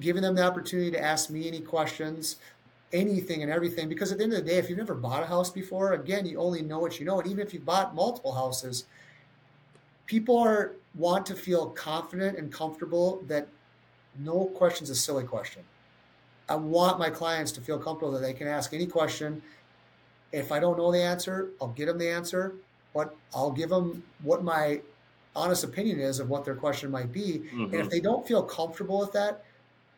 giving them the opportunity to ask me any questions, anything and everything. Because at the end of the day, if you've never bought a house before, again, you only know what you know. And even if you've bought multiple houses, people are want to feel confident and comfortable that no question's a silly question. I want my clients to feel comfortable that they can ask any question. If I don't know the answer, I'll get them the answer, but I'll give them what my honest opinion is of what their question might be. And if Mhm. they don't feel comfortable with that,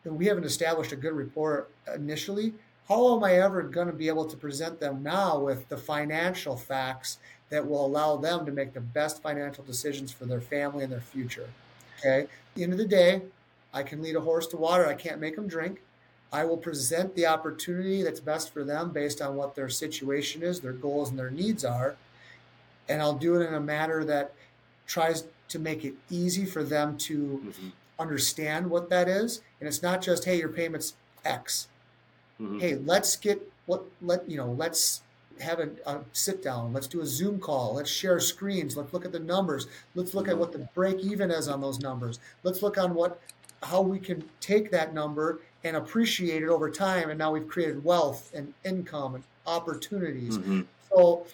then we haven't established a good rapport initially. How am I ever going to be able to present them now with the financial facts that will allow them to make the best financial decisions for their family and their future? Okay. At the end of the day, I can lead a horse to water. I can't make them drink. I will present the opportunity that's best for them based on what their situation is, their goals, and their needs are. And I'll do it in a manner that tries to make it easy for them to Mhm. understand what that is. And it's not just, hey, your payment's X. Mhm. Hey, let's get what let you know. Let's have a, a sit down. Let's do a Zoom call. Let's share screens. Let's look at the numbers. Let's look at what the break even is on those numbers. Let's look on what how we can take that number and appreciate it over time. And now we've created wealth and income and opportunities. Mhm. So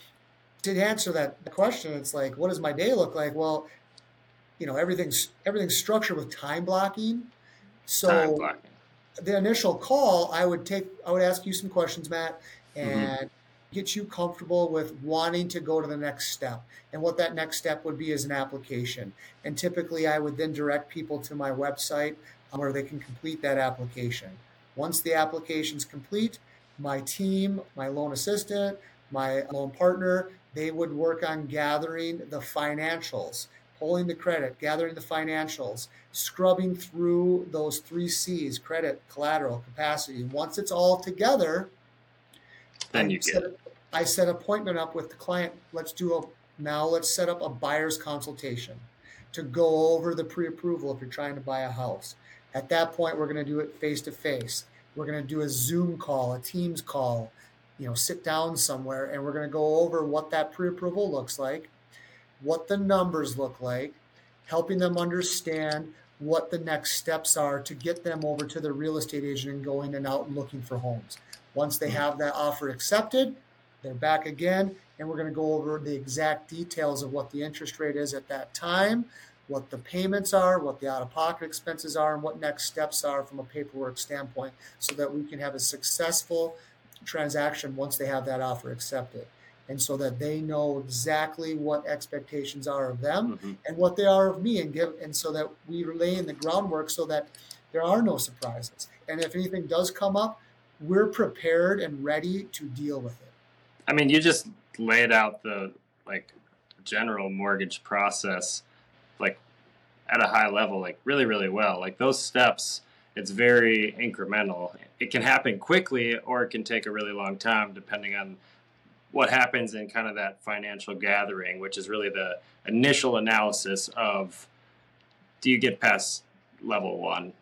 to answer that question, it's like, what does my day look like? Well, you know, everything's everything's structured with time blocking. So Time blocking. the initial call, I would take, I would ask you some questions, Matt, Mm-hmm. and get you comfortable with wanting to go to the next step. And what that next step would be is an application. And typically, I would then direct people to my website um, where they can complete that application. Once the application's complete, my team, my loan assistant, my loan partner, they would work on gathering the financials, pulling the credit, gathering the financials, scrubbing through those three C's credit, collateral, capacity. Once it's all together, Then I you set get I set appointment up with the client. Let's do a now. Let's set up a buyer's consultation to go over the pre-approval if you're trying to buy a house. At that point, we're going to do it face to face. We're going to do a Zoom call, a Teams call. You know, sit down somewhere, and we're going to go over what that pre-approval looks like, what the numbers look like, helping them understand what the next steps are to get them over to the real estate agent and going and out and looking for homes. Once they mm-hmm. have that offer accepted, they're back again, and we're going to go over the exact details of what the interest rate is at that time, what the payments are, what the out of pocket expenses are, and what next steps are from a paperwork standpoint so that we can have a successful transaction once they have that offer accepted. And so that they know exactly what expectations are of them Mhm. and what they are of me and give and so that we lay in the groundwork so that there are no surprises. And if anything does come up, we're prepared and ready to deal with it. I mean, you just laid out the like general mortgage process, like at a high level, like really, really well. Like those steps, it's very incremental. It can happen quickly, or it can take a really long time, depending on what happens in kind of that financial gathering, which is really the initial analysis of do you get past level one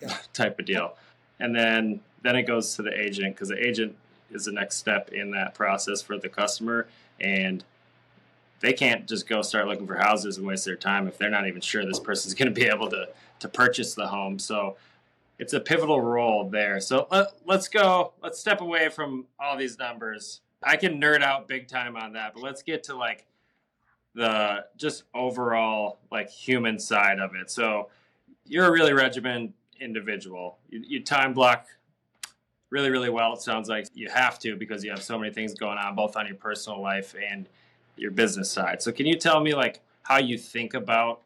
Yeah. type of deal, and then then it goes to the agent because the agent is the next step in that process for the customer and they can't just go start looking for houses and waste their time if they're not even sure this person's going to be able to to purchase the home so it's a pivotal role there. So let, let's go. Let's step away from all these numbers. I can nerd out big time on that but let's get to like the just overall like human side of it. So you're a really regimented individual. You, you time block really, really well. It sounds like. You have to because you have so many things going on, both on your personal life and your business side. So, can you tell me like how you think about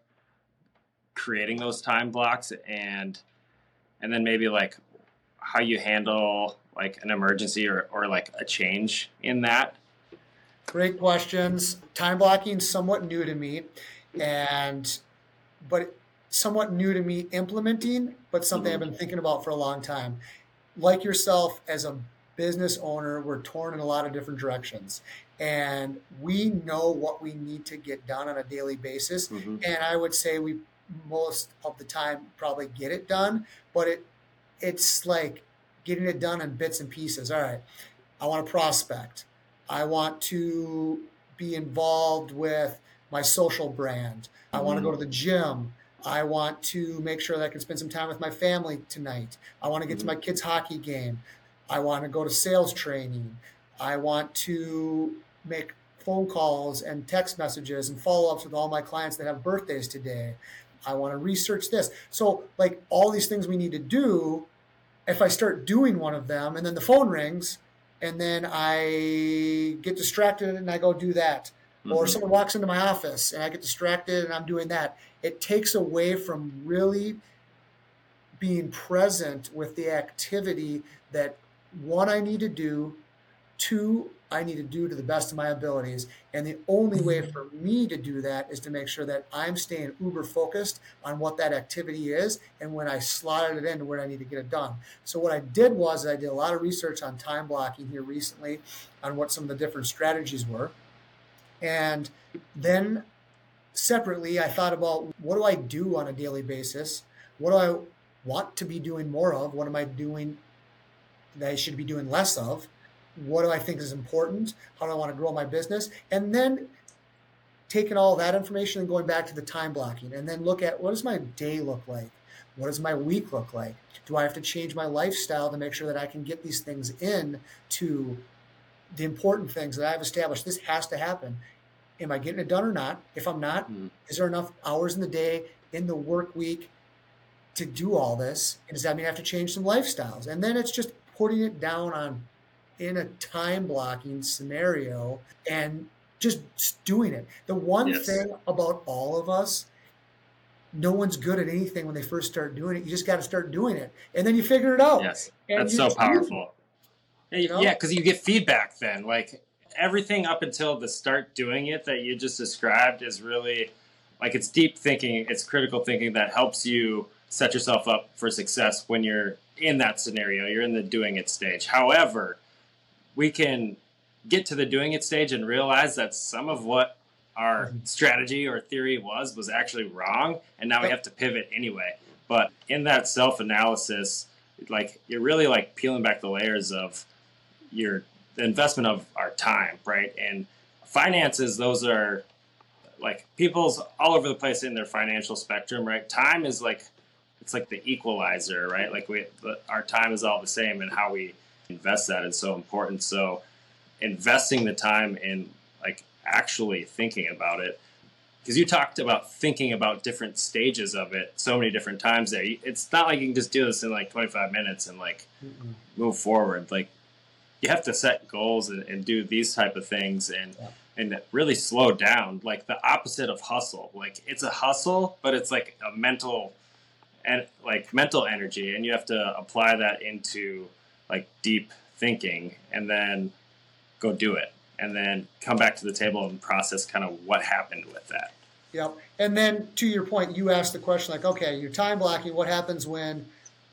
creating those time blocks and and then maybe like how you handle like an emergency or, or like a change in that? Great questions. Time blocking is somewhat new to me, and but somewhat new to me implementing, but something I've been thinking about for a long time. Like yourself, as a business owner, we're torn in a lot of different directions, and we know what we need to get done on a daily basis. Mhm. And I would say we most of the time probably get it done, but it it's like getting it done in bits and pieces. All right, I want to prospect. I want to be involved with my social brand. I want to go mm-hmm. to the gym. I want to make sure that I can spend some time with my family tonight. I want to get to mm-hmm. my kids' hockey game. I want to go to sales training. I want to make phone calls and text messages and follow ups with all my clients that have birthdays today. I want to research this. So, like all these things we need to do, if I start doing one of them and then the phone rings and then I get distracted and I go do that, or Mhm. someone walks into my office and I get distracted and I'm doing that, it takes away from really being present with the activity that one, I need to do, two, I need to do to the best of my abilities. And the only way mm-hmm. for me to do that is to make sure that I'm staying uber focused on what that activity is and when I slotted it into where I need to get it done. So what I did was I did a lot of research on time blocking here recently on what some of the different strategies were. And then separately, I thought about what do I do on a daily basis? What do I want to be doing more of? What am I doing that I should be doing less of? What do I think is important? How do I want to grow my business? And then taking all that information and going back to the time blocking and then look at what does my day look like? What does my week look like? Do I have to change my lifestyle to make sure that I can get these things in to the important things that I've established? This has to happen. Am I getting it done or not? If I'm not, mm. is there enough hours in the day, in the work week to do all this? And does that mean I have to change some lifestyles? And then it's just putting it down on in a time blocking scenario and just doing it. The one yes. thing about all of us, no one's good at anything when they first start doing it. You just got to start doing it, and then you figure it out. Yes, that's so powerful. You know? Yeah, because you get feedback then. Like everything up until the start doing it that you just described is really like it's deep thinking, it's critical thinking that helps you set yourself up for success when you're in that scenario. You're in the doing it stage. However, we can get to the doing it stage and realize that some of what our mm-hmm. strategy or theory was was actually wrong and now we have to pivot anyway. But in that self analysis like you're really like peeling back the layers of your the investment of our time right? And finances those are like people's all over the place in their financial spectrum right? Time is like it's like the equalizer right? Like we our time is all the same and how we invest that is so important. So investing the time in like actually thinking about it because you talked about thinking about different stages of it so many different times there. It's not like you can just do this in like 25 minutes and like mm-hmm. move forward. Like you have to set goals and, and do these type of things and yeah. and really slow down. Like the opposite of hustle. Like it's a hustle but it's like a mental and like mental energy and you have to apply that into like deep thinking and then go do it, and then come back to the table and process kind of what happened with that. Yep. And then to your point, you asked the question like, okay, you're time blocking. What happens when,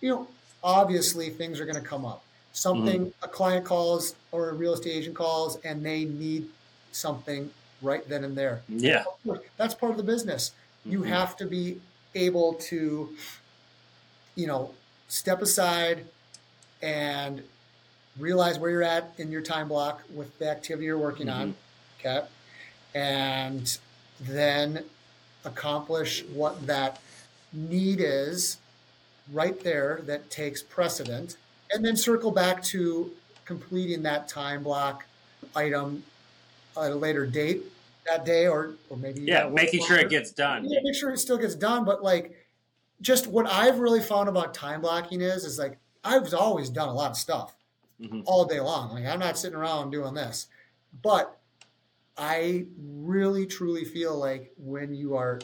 you know, obviously things are going to come up. Something mm-hmm. a client calls or a real estate agent calls, and they need something right then and there. Yeah. That's part of the business. Mm-hmm. You have to be able to, you know, step aside and realize where you're at in your time block with the activity you're working mm-hmm. on. Okay. And then accomplish what that need is right there that takes precedent. And then circle back to completing that time block item at a later date that day or, or maybe yeah making sure it gets done yeah, make sure it still gets done but like just what i've really found about time blocking is is like i've always done a lot of stuff mm-hmm. all day long. Like I'm not sitting around doing this. But I really truly feel like when you are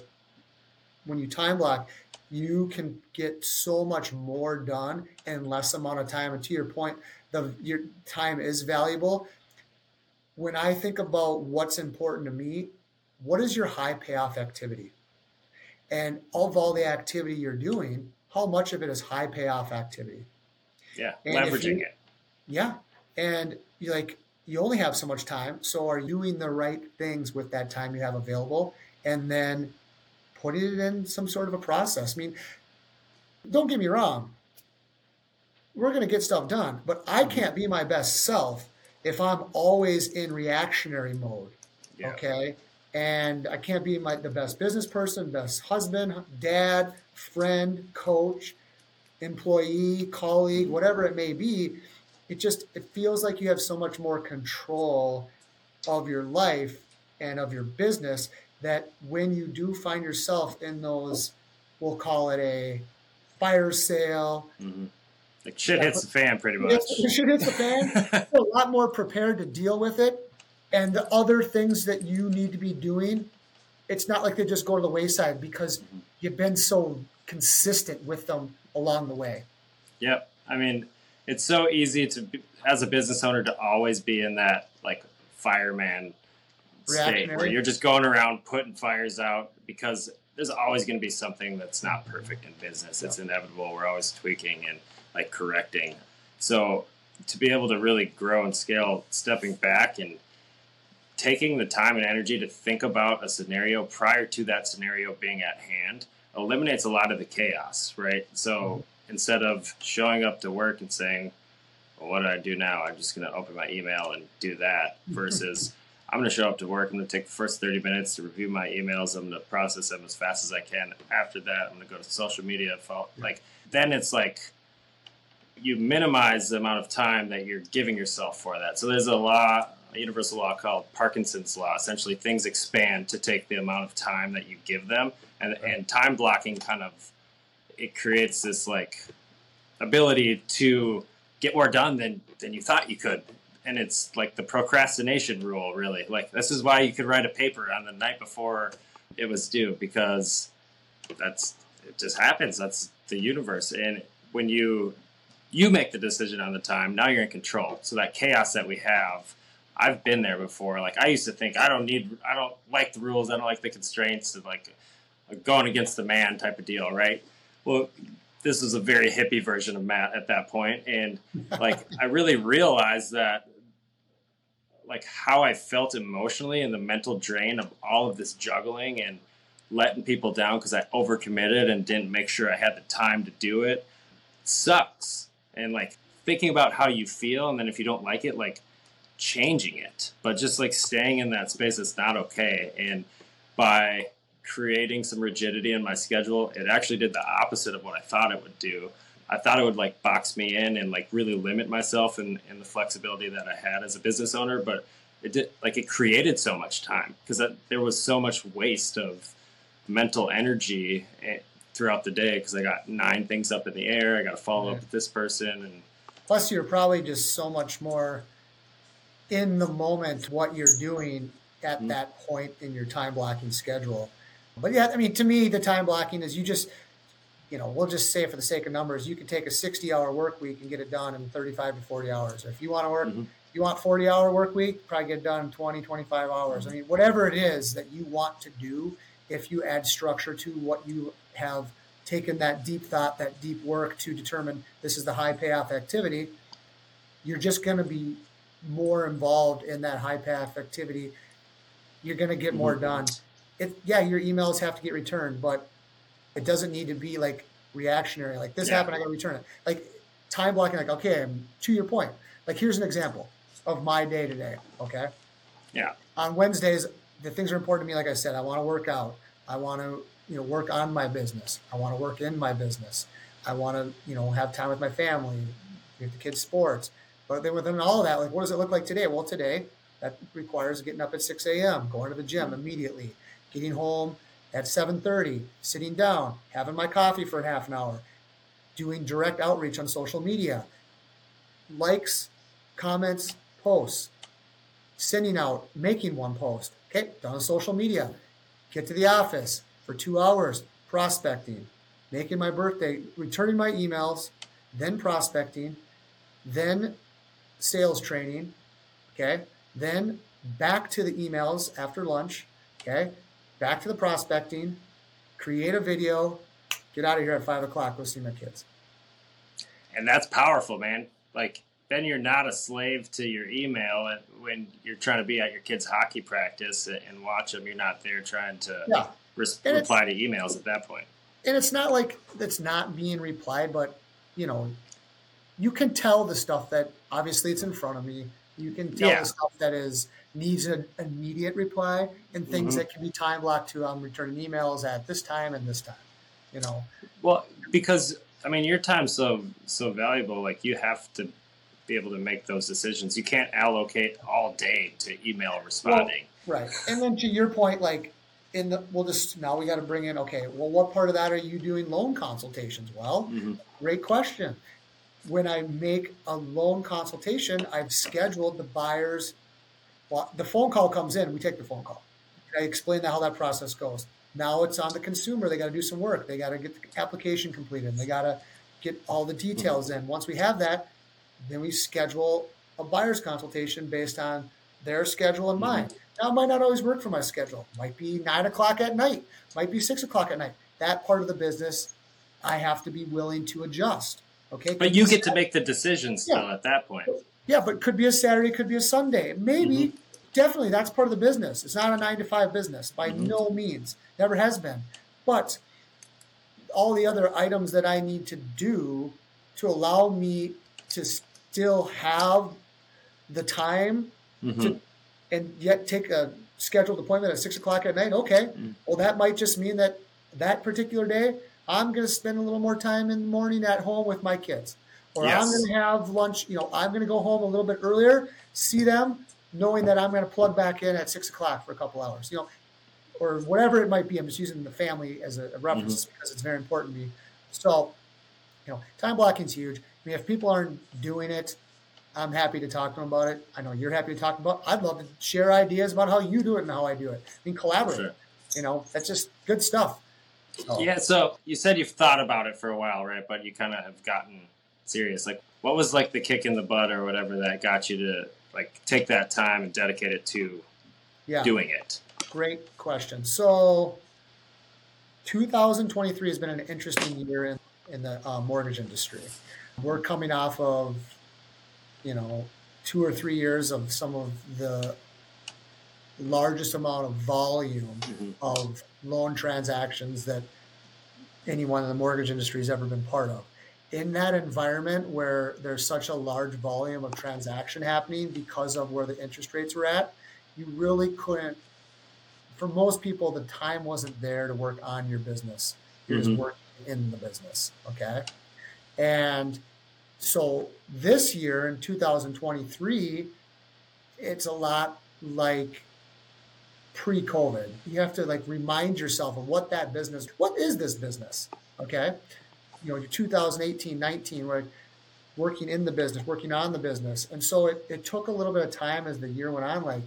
when you time block, you can get so much more done in less amount of time. And to your point, the your time is valuable. When I think about what's important to me, what is your high payoff activity? And of all the activity you're doing, how much of it is high payoff activity? Yeah, and leveraging you, it. Yeah. And you like you only have so much time. So are you doing the right things with that time you have available? And then putting it in some sort of a process. I mean, don't get me wrong. We're going to get stuff done, but I mm-hmm. can't be my best self if I'm always in reactionary mode. Yeah. Okay. And I can't be my the best business person, best husband, dad, friend, coach, employee, colleague, whatever it may be it just it feels like you have so much more control of your life and of your business that when you do find yourself in those we'll call it a fire sale mm-hmm. like shit hits the fan pretty much shit hits the fan a lot more prepared to deal with it and the other things that you need to be doing it's not like they just go to the wayside because mm-hmm. you've been so consistent with them along the way yep i mean it's so easy to as a business owner to always be in that like fireman state where you're just going around putting fires out because there's always going to be something that's not perfect in business. It's inevitable. We're always tweaking and like correcting. So to be able to really grow and scale, stepping back and taking the time and energy to think about a scenario prior to that scenario being at hand eliminates a lot of the chaos, right? So instead of showing up to work and saying, well, what do I do now? I'm just going to open my email and do that versus I'm going to show up to work. I'm going to take the first 30 minutes to review my emails. I'm going to process them as fast as I can. After that, I'm going to go to social media. Like then it's like you minimize the amount of time that you're giving yourself for that. So there's a law, a universal law called Parkinson's law. Essentially, things expand to take the amount of time that you give them, and and time blocking kind of it creates this like ability to get more done than than you thought you could. And it's like the procrastination rule really. Like this is why you could write a paper on the night before it was due because that's it just happens. That's the universe. And when you you make the decision on the time now you're in control. So that chaos that we have i've been there before. Like i used to think i don't need i don't like the rules. I don't like the constraints. And like going against the man type of deal right well this was a very hippie version of matt at that point and like i really realized that like how I felt emotionally and the mental drain of all of this juggling and letting people down because I overcommitted and didn't make sure I had the time to do it sucks. And like thinking about how you feel and then if you don't like it, like changing it. But just like staying in that space is not okay. And by creating some rigidity in my schedule, it actually did the opposite of what I thought it would do. I thought it would like box me in and like really limit myself and, and the flexibility that I had as a business owner. But it did like it created so much time because there was so much waste of mental energy eh, throughout the day because I got nine things up in the air. I got to follow yeah. up with this person and plus you're probably just so much more in the moment what you're doing at mm-hmm. that point in your time blocking schedule. But yeah, I mean, to me, the time blocking is you just you know, we'll just say for the sake of numbers, you can take a 60 hour work week and get it done in 35 to 40 hours. Or if you want to work, mm-hmm. you want 40 hour work week, probably get it done in 20, 25 hours. I mean, whatever it is that you want to do, if you add structure to what you have taken that deep thought, that deep work to determine this is the high payoff activity, you're just going to be more involved in that high payoff activity. You're going to get more mm-hmm. done. It, yeah, your emails have to get returned, but it doesn't need to be like reactionary. Like this yeah. happened, I got to return it. Like time blocking. Like okay, to your point. Like here's an example of my day today. Okay. Yeah. On Wednesdays, the things are important to me. Like I said, I want to work out. I want to you know work on my business. I want to work in my business. I want to you know have time with my family, with the kids' sports. But then within all of that, like what does it look like today? Well, today that requires getting up at 6 a.m., going to the gym mm-hmm. immediately, getting home, at 7.30 sitting down having my coffee for a half an hour doing direct outreach on social media. Likes comments posts. Sending out making one post. Okay done on social media. Get to the office for two hours prospecting. Making my birthday returning my emails then prospecting then sales training okay? Then back to the emails after lunch okay back to the prospecting, create a video, get out of here at five o'clock, go see my kids. And that's powerful, man. Like then you're not a slave to your email when you're trying to be at your kid's hockey practice and watch them. You're not there trying to yeah. reply to emails at that point. And it's not like it's not being replied, but you know, you can tell the stuff that obviously it's in front of me. You can tell yeah. the stuff that is needs an immediate reply and things mm-hmm. that can be time blocked to I'm um, returning emails at this time and this time. You know. Well, because I mean your time's so so valuable, like you have to be able to make those decisions. You can't allocate all day to email responding. Well, right. And then to your point, like in the we'll just now we got to bring in okay well what part of that are you doing loan consultations well mm-hmm. great question when i make a loan consultation i've scheduled the buyer's well, the phone call comes in, we take the phone call. I explain how that process goes. Now it's on the consumer. They got to do some work. They got to get the application completed. They got to get all the details in. Once we have that, then we schedule a buyer's consultation based on their schedule and mine. Mm-hmm. Now, it might not always work for my schedule. It might be nine o'clock at night. It might be six o'clock at night. That part of the business, I have to be willing to adjust. Okay. But you get to make the decisions still at that point. Yeah, but could be a Saturday, could be a Sunday. Maybe, mm-hmm. definitely, that's part of the business. It's not a nine to five business by mm-hmm. no means. Never has been. But all the other items that I need to do to allow me to still have the time Mm-hmm. to, and yet take a scheduled appointment at six o'clock at night, okay. Mm. Well, that might just mean that that particular day, I'm going to spend a little more time in the morning at home with my kids. Or I'm going to have lunch, you know, I'm going to go home a little bit earlier, see them, knowing that I'm going to plug back in at six o'clock for a couple hours, you know, or whatever it might be. I'm just using the family as a, a reference mm-hmm. because it's very important to me. So, you know, time blocking is huge. I mean, if people aren't doing it, I'm happy to talk to them about it. I know you're happy to talk about. I'd love to share ideas about how you do it and how I do it. I mean, collaborate. Sure. You know, that's just good stuff. So, Yeah, so you said you've thought about it for a while, right? But you kind of have gotten serious. Like, what was like the kick in the butt or whatever that got you to like take that time and dedicate it to yeah. doing it? Great question. So, 2023 has been an interesting year in, in the uh, mortgage industry. We're coming off of, you know, two or three years of some of the largest amount of volume Mhm. of loan transactions that anyone in the mortgage industry has ever been part of. In that environment where there's such a large volume of transaction happening because of where the interest rates were at, you really couldn't for most people the time wasn't there to work on your business. You're Mhm. just working in the business okay? And so this year in 2023 it's a lot like pre-covid. You have to like remind yourself of what that business what is this business okay you know your 2018 19 where working in the business working on the business and so it, it took a little bit of time as the year went on like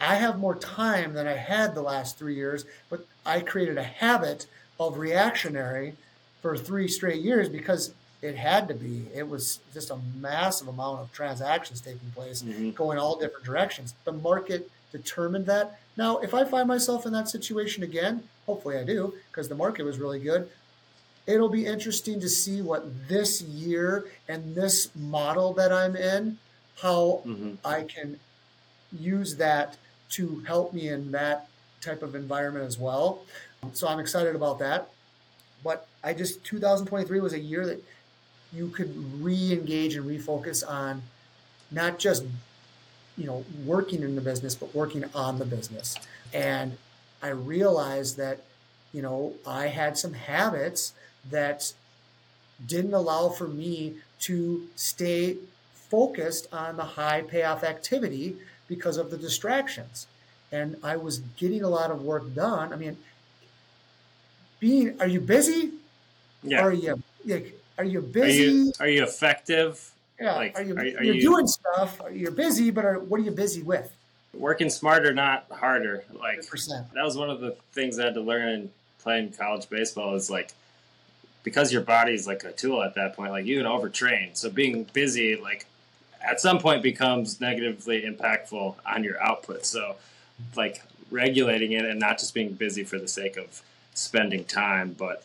I have more time than I had the last three years, but I created a habit of reactionary for three straight years because it had to be. It was just a massive amount of transactions taking place, Mhm. going all different directions. The market determined that. Now, if I find myself in that situation again, hopefully I do, because the market was really good. It'll be interesting to see what this year and this model that I'm in, how Mhm. I can use that to help me in that type of environment as well. So I'm excited about that. But I just 2023 was a year that you could re-engage and refocus on not just you know working in the business but working on the business. And I realized that you know I had some habits that didn't allow for me to stay focused on the high payoff activity because of the distractions. And I was getting a lot of work done. I mean, being are you busy? Yeah. Are you like are you busy? Are you are you effective? yeah. like, are you are- are you- doing stuff? You're busy, but are, what are you busy with? Working smarter, not harder. Like Percent. that was one of the things I had to learn in playing college baseball is like because your body's like a tool at that point, like you can overtrain. So being busy, like at some point becomes negatively impactful on your output. So like regulating it and not just being busy for the sake of spending time, but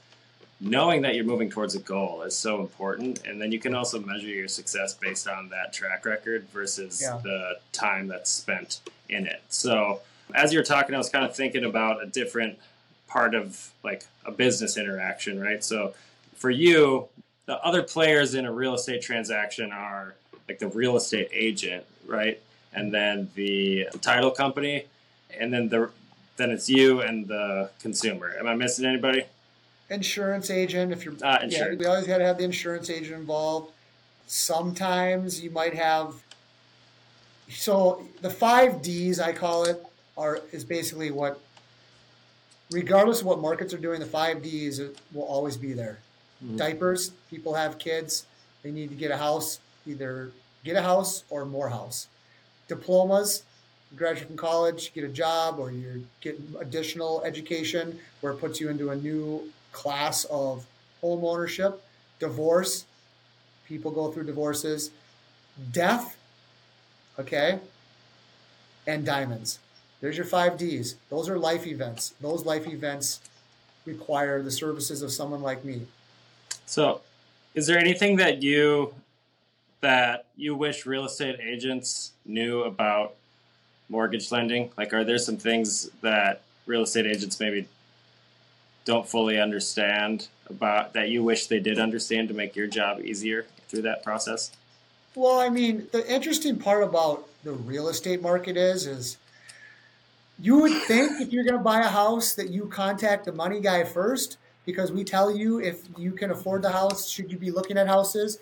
knowing that you're moving towards a goal is so important. And then you can also measure your success based on that track record versus Yeah. the time that's spent in it. So as you're talking, I was kind of thinking about a different part of like a business interaction, right? So for you, the other players in a real estate transaction are like the real estate agent, right? And then the title company, and then the then it's you and the consumer. Am I missing anybody? Insurance agent, if you're Uh, yeah, we always got to have the insurance agent involved. Sometimes you might have. So the five Ds I call it are is basically what, regardless of what markets are doing, the five Ds will always be there. Mhm. Diapers, people have kids, they need to get a house, either get a house or more house. Diplomas, graduate from college, get a job, or you're getting additional education where it puts you into a new class of home ownership. Divorce, people go through divorces. Death, okay, and diamonds. There's your five Ds. Those are life events. Those life events require the services of someone like me. So, is there anything that you that you wish real estate agents knew about mortgage lending? Like, are there some things that real estate agents maybe don't fully understand about that you wish they did understand to make your job easier through that process? Well, I mean, the interesting part about the real estate market is, is you would think if you're going to buy a house that you contact the money guy first because we tell you if you can afford the house, should you be looking at houses.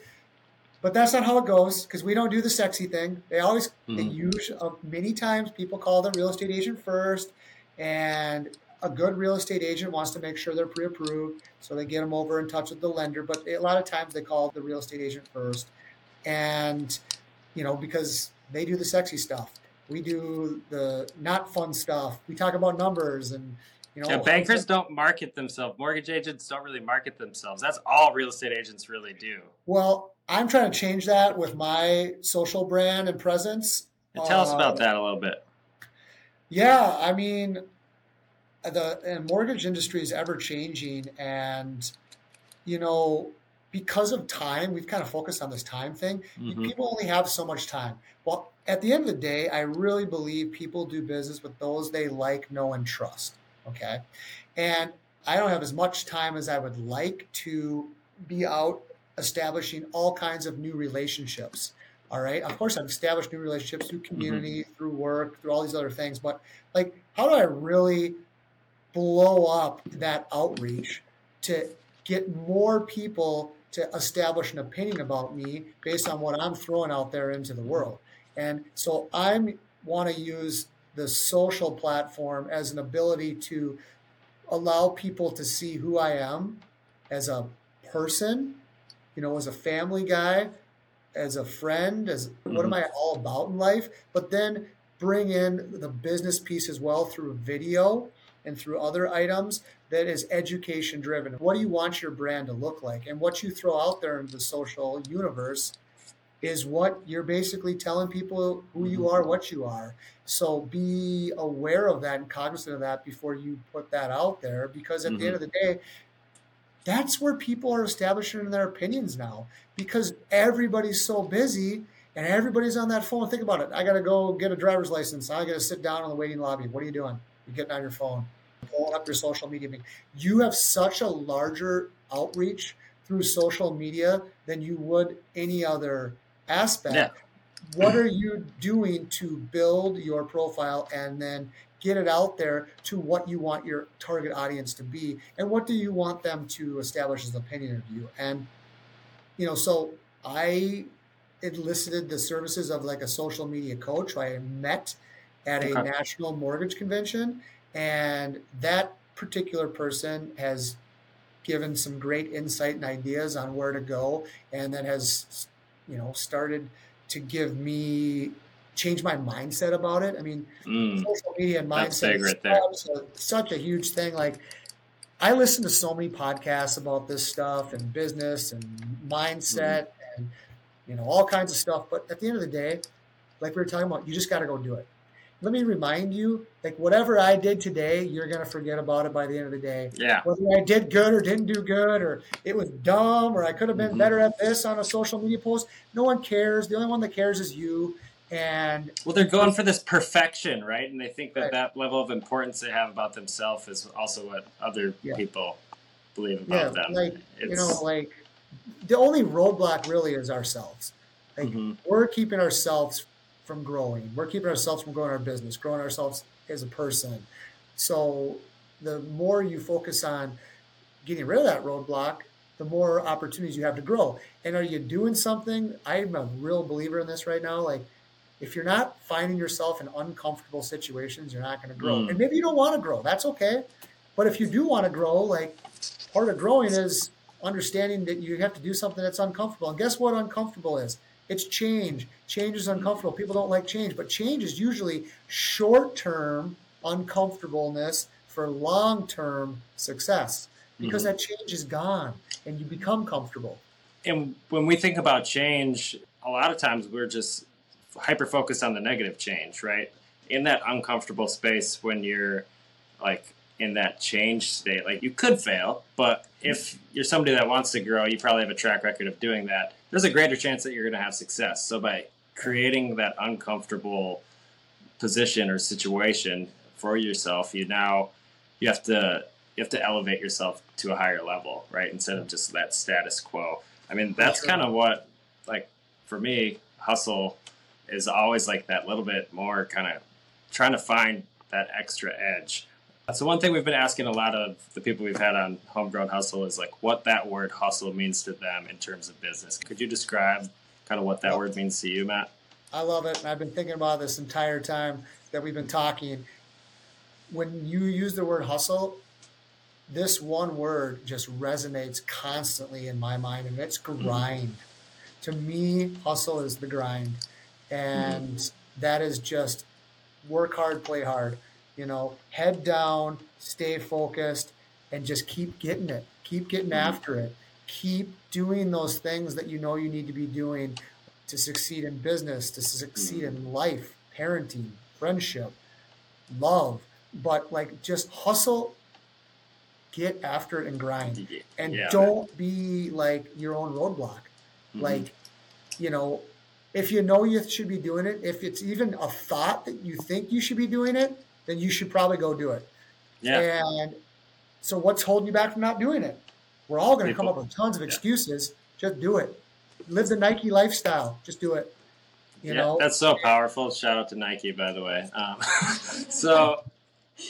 But that's not how it goes because we don't do the sexy thing. They always, mm-hmm. they use uh, many times people call the real estate agent first, and a good real estate agent wants to make sure they're pre-approved, so they get them over in touch with the lender. But a lot of times they call the real estate agent first, and you know because they do the sexy stuff. We do the not fun stuff. We talk about numbers and you know. Yeah, bankers don't market themselves. Mortgage agents don't really market themselves. That's all real estate agents really do. Well, I'm trying to change that with my social brand and presence. And tell uh, us about uh, that a little bit. Yeah, I mean, the and mortgage industry is ever changing, and you know, because of time, we've kind of focused on this time thing. Mm-hmm. People only have so much time. Well, at the end of the day, I really believe people do business with those they like, know, and trust. Okay, and I don't have as much time as I would like to be out establishing all kinds of new relationships. All right. Of course, I've established new relationships through mm-hmm. community, mm-hmm. through work, through all these other things. But like, how do I really blow up that outreach to get more people to establish an opinion about me based on what I'm throwing out there into the world? And so I want to use the social platform as an ability to allow people to see who I am as a person you know, as a family guy, as a friend, as mm-hmm. what am mm-hmm. I all about in life? But then bring in the business piece as well through video and through other items that is education driven. What do you want your brand to look like? And what you throw out there in the social universe is what you're basically telling people who you mm-hmm. are, what you are. So be aware of that and cognizant of that before you put that out there because at mm-hmm. the end mm-hmm. of the day, that's where people are establishing their opinions now because everybody's so busy and everybody's on that phone. Think about it. I got to go get a driver's license. I got to sit down in the waiting lobby. What are you doing? You're getting on your phone, pulling up your social media. You have such a larger outreach through social media than you would any other aspect. Yeah. What are you doing to build your profile and then get it out there to what you want your target audience to be and what do you want them to establish as an opinion of you and you know so i enlisted the services of like a social media coach i met at a okay. national mortgage convention and that particular person has given some great insight and ideas on where to go and then has you know started to give me change my mindset about it. I mean, mm, social media and mindset is such a, such a huge thing. Like, I listen to so many podcasts about this stuff and business and mindset mm. and you know all kinds of stuff. But at the end of the day, like we were talking about, you just got to go do it. Let me remind you, like whatever I did today, you're gonna forget about it by the end of the day. Yeah. Whether I did good or didn't do good, or it was dumb, or I could have been mm-hmm. better at this on a social media post. No one cares. The only one that cares is you. And well, they're going for this perfection, right? And they think that right. that level of importance they have about themselves is also what other yeah. people believe about yeah, them. Like it's... you know, like the only roadblock really is ourselves. Like mm-hmm. we're keeping ourselves from growing. We're keeping ourselves from growing our business, growing ourselves as a person. So the more you focus on getting rid of that roadblock, the more opportunities you have to grow. And are you doing something? I'm a real believer in this right now. Like if you're not finding yourself in uncomfortable situations, you're not going to grow. Mm. And maybe you don't want to grow. That's okay. But if you do want to grow, like part of growing is understanding that you have to do something that's uncomfortable. And guess what uncomfortable is? It's change. Change is uncomfortable. People don't like change, but change is usually short term uncomfortableness for long term success because mm-hmm. that change is gone and you become comfortable. And when we think about change, a lot of times we're just hyper focused on the negative change, right? In that uncomfortable space when you're like in that change state, like you could fail, but if you're somebody that wants to grow, you probably have a track record of doing that. There's a greater chance that you're going to have success. So by creating that uncomfortable position or situation for yourself, you now you have to you have to elevate yourself to a higher level, right? Instead of just that status quo. I mean, that's kind of what like for me, hustle is always like that little bit more kind of trying to find that extra edge. So one thing we've been asking a lot of the people we've had on Homegrown Hustle is like what that word hustle means to them in terms of business. Could you describe kind of what that word means to you, Matt? I love it. And I've been thinking about this entire time that we've been talking. When you use the word hustle, this one word just resonates constantly in my mind, and it's mm-hmm. grind. Mm-hmm. To me, hustle is the grind. And mm-hmm. that is just work hard, play hard. You know, head down, stay focused, and just keep getting it. Keep getting mm-hmm. after it. Keep doing those things that you know you need to be doing to succeed in business, to succeed in mm-hmm. life, parenting, friendship, love. But like just hustle, get after it and grind. And yeah, don't man. be like your own roadblock. Mm-hmm. Like, you know, if you know you should be doing it, if it's even a thought that you think you should be doing it, then you should probably go do it. Yeah. And so what's holding you back from not doing it? We're all going to come up with tons of excuses. Yeah. Just do it live the Nike lifestyle. Just do it. You yeah, know, that's so powerful. Shout out to Nike, by the way. Um, so,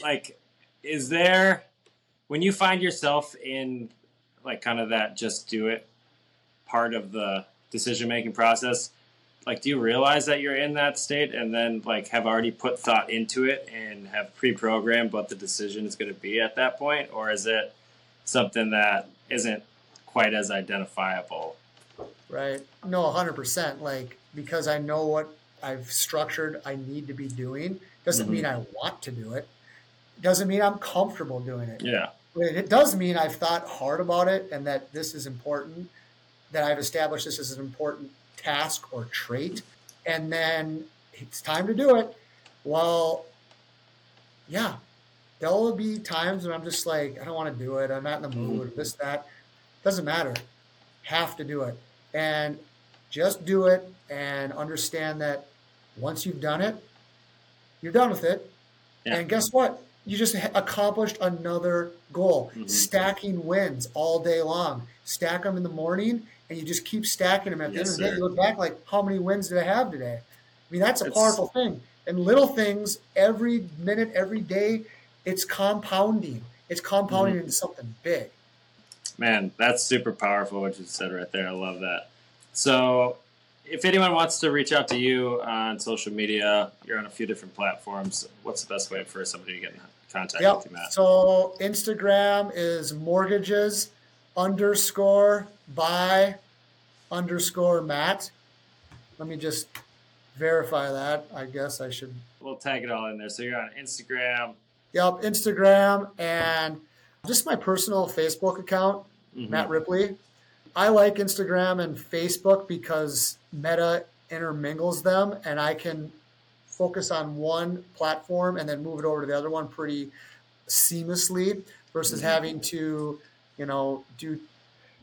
like, is there when you find yourself in like kind of that just do it part of the decision making process? Like, do you realize that you're in that state and then like have already put thought into it and have pre-programmed what the decision is going to be at that point, or is it something that isn't quite as identifiable right? No, 100%. Like, because I know what I've structured I need to be doing doesn't mm-hmm. mean I want to do it. Doesn't mean I'm comfortable doing it. Yeah. It does mean I've thought hard about it and that this is important, that I've established this as an important task or trait. And then it's time to do it. Well, yeah, there'll be times when I'm just like, I don't want to do it. I'm not in the mood, mm-hmm. this, that. Doesn't matter. Have to do it and just do it and understand that once you've done it, you're done with it. Yeah. And guess what? You just accomplished another goal. Mm-hmm. Stacking wins all day long. Stack them in the morning, and you just keep stacking them. At the yes, end of the day, you look back like, how many wins did I have today? I mean, that's a it's... powerful thing. And little things every minute, every day, it's compounding. It's compounding mm-hmm. into something big. Man, that's super powerful what you said right there. I love that. So, if anyone wants to reach out to you on social media, you're on a few different platforms. What's the best way for somebody to get in contact yep. with you, Matt? So, Instagram is mortgages underscore by underscore Matt. Let me just verify that. I guess I should. We'll tag it all in there. So, you're on Instagram. Yep, Instagram and just my personal Facebook account, mm-hmm. Matt Ripley. I like Instagram and Facebook because Meta intermingles them and I can focus on one platform and then move it over to the other one pretty seamlessly versus mm-hmm. having to, you know, do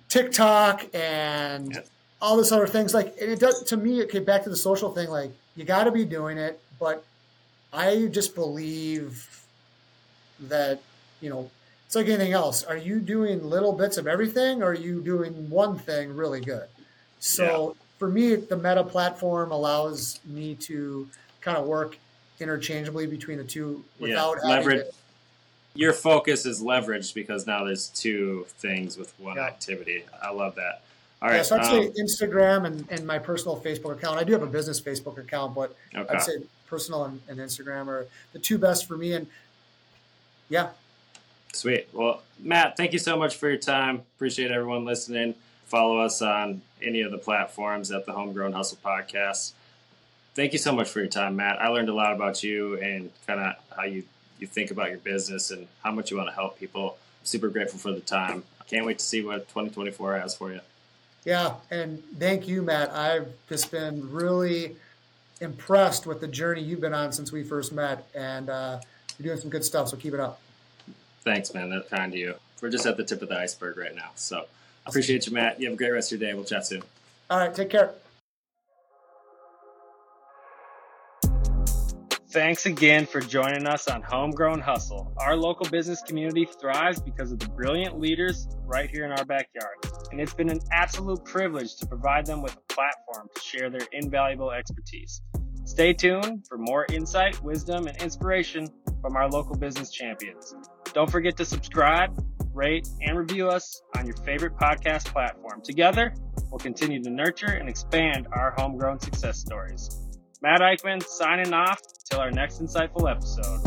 TikTok and all this other things. Like, it does to me, it came back to the social thing. Like, you got to be doing it, but I just believe that, you know, it's like anything else. Are you doing little bits of everything or are you doing one thing really good? So yeah. for me, the meta platform allows me to kind of work interchangeably between the two without yeah. leverage. To... Your focus is leveraged because now there's two things with one yeah. activity. I love that. All right. Yeah, so I'd um, say Instagram and, and my personal Facebook account. I do have a business Facebook account, but okay. I'd say personal and, and Instagram are the two best for me. And yeah, Sweet. Well, Matt, thank you so much for your time. Appreciate everyone listening. Follow us on any of the platforms at the Homegrown Hustle Podcast. Thank you so much for your time, Matt. I learned a lot about you and kind of how you, you think about your business and how much you want to help people. I'm super grateful for the time. Can't wait to see what 2024 has for you. Yeah, and thank you, Matt. I've just been really impressed with the journey you've been on since we first met, and uh, you're doing some good stuff. So keep it up. Thanks, man. That's kind of you. We're just at the tip of the iceberg right now. So I appreciate you, Matt. You have a great rest of your day. We'll chat soon. All right. Take care. Thanks again for joining us on Homegrown Hustle. Our local business community thrives because of the brilliant leaders right here in our backyard. And it's been an absolute privilege to provide them with a platform to share their invaluable expertise. Stay tuned for more insight, wisdom, and inspiration from our local business champions. Don't forget to subscribe, rate, and review us on your favorite podcast platform. Together, we'll continue to nurture and expand our homegrown success stories. Matt Eichman signing off until our next insightful episode.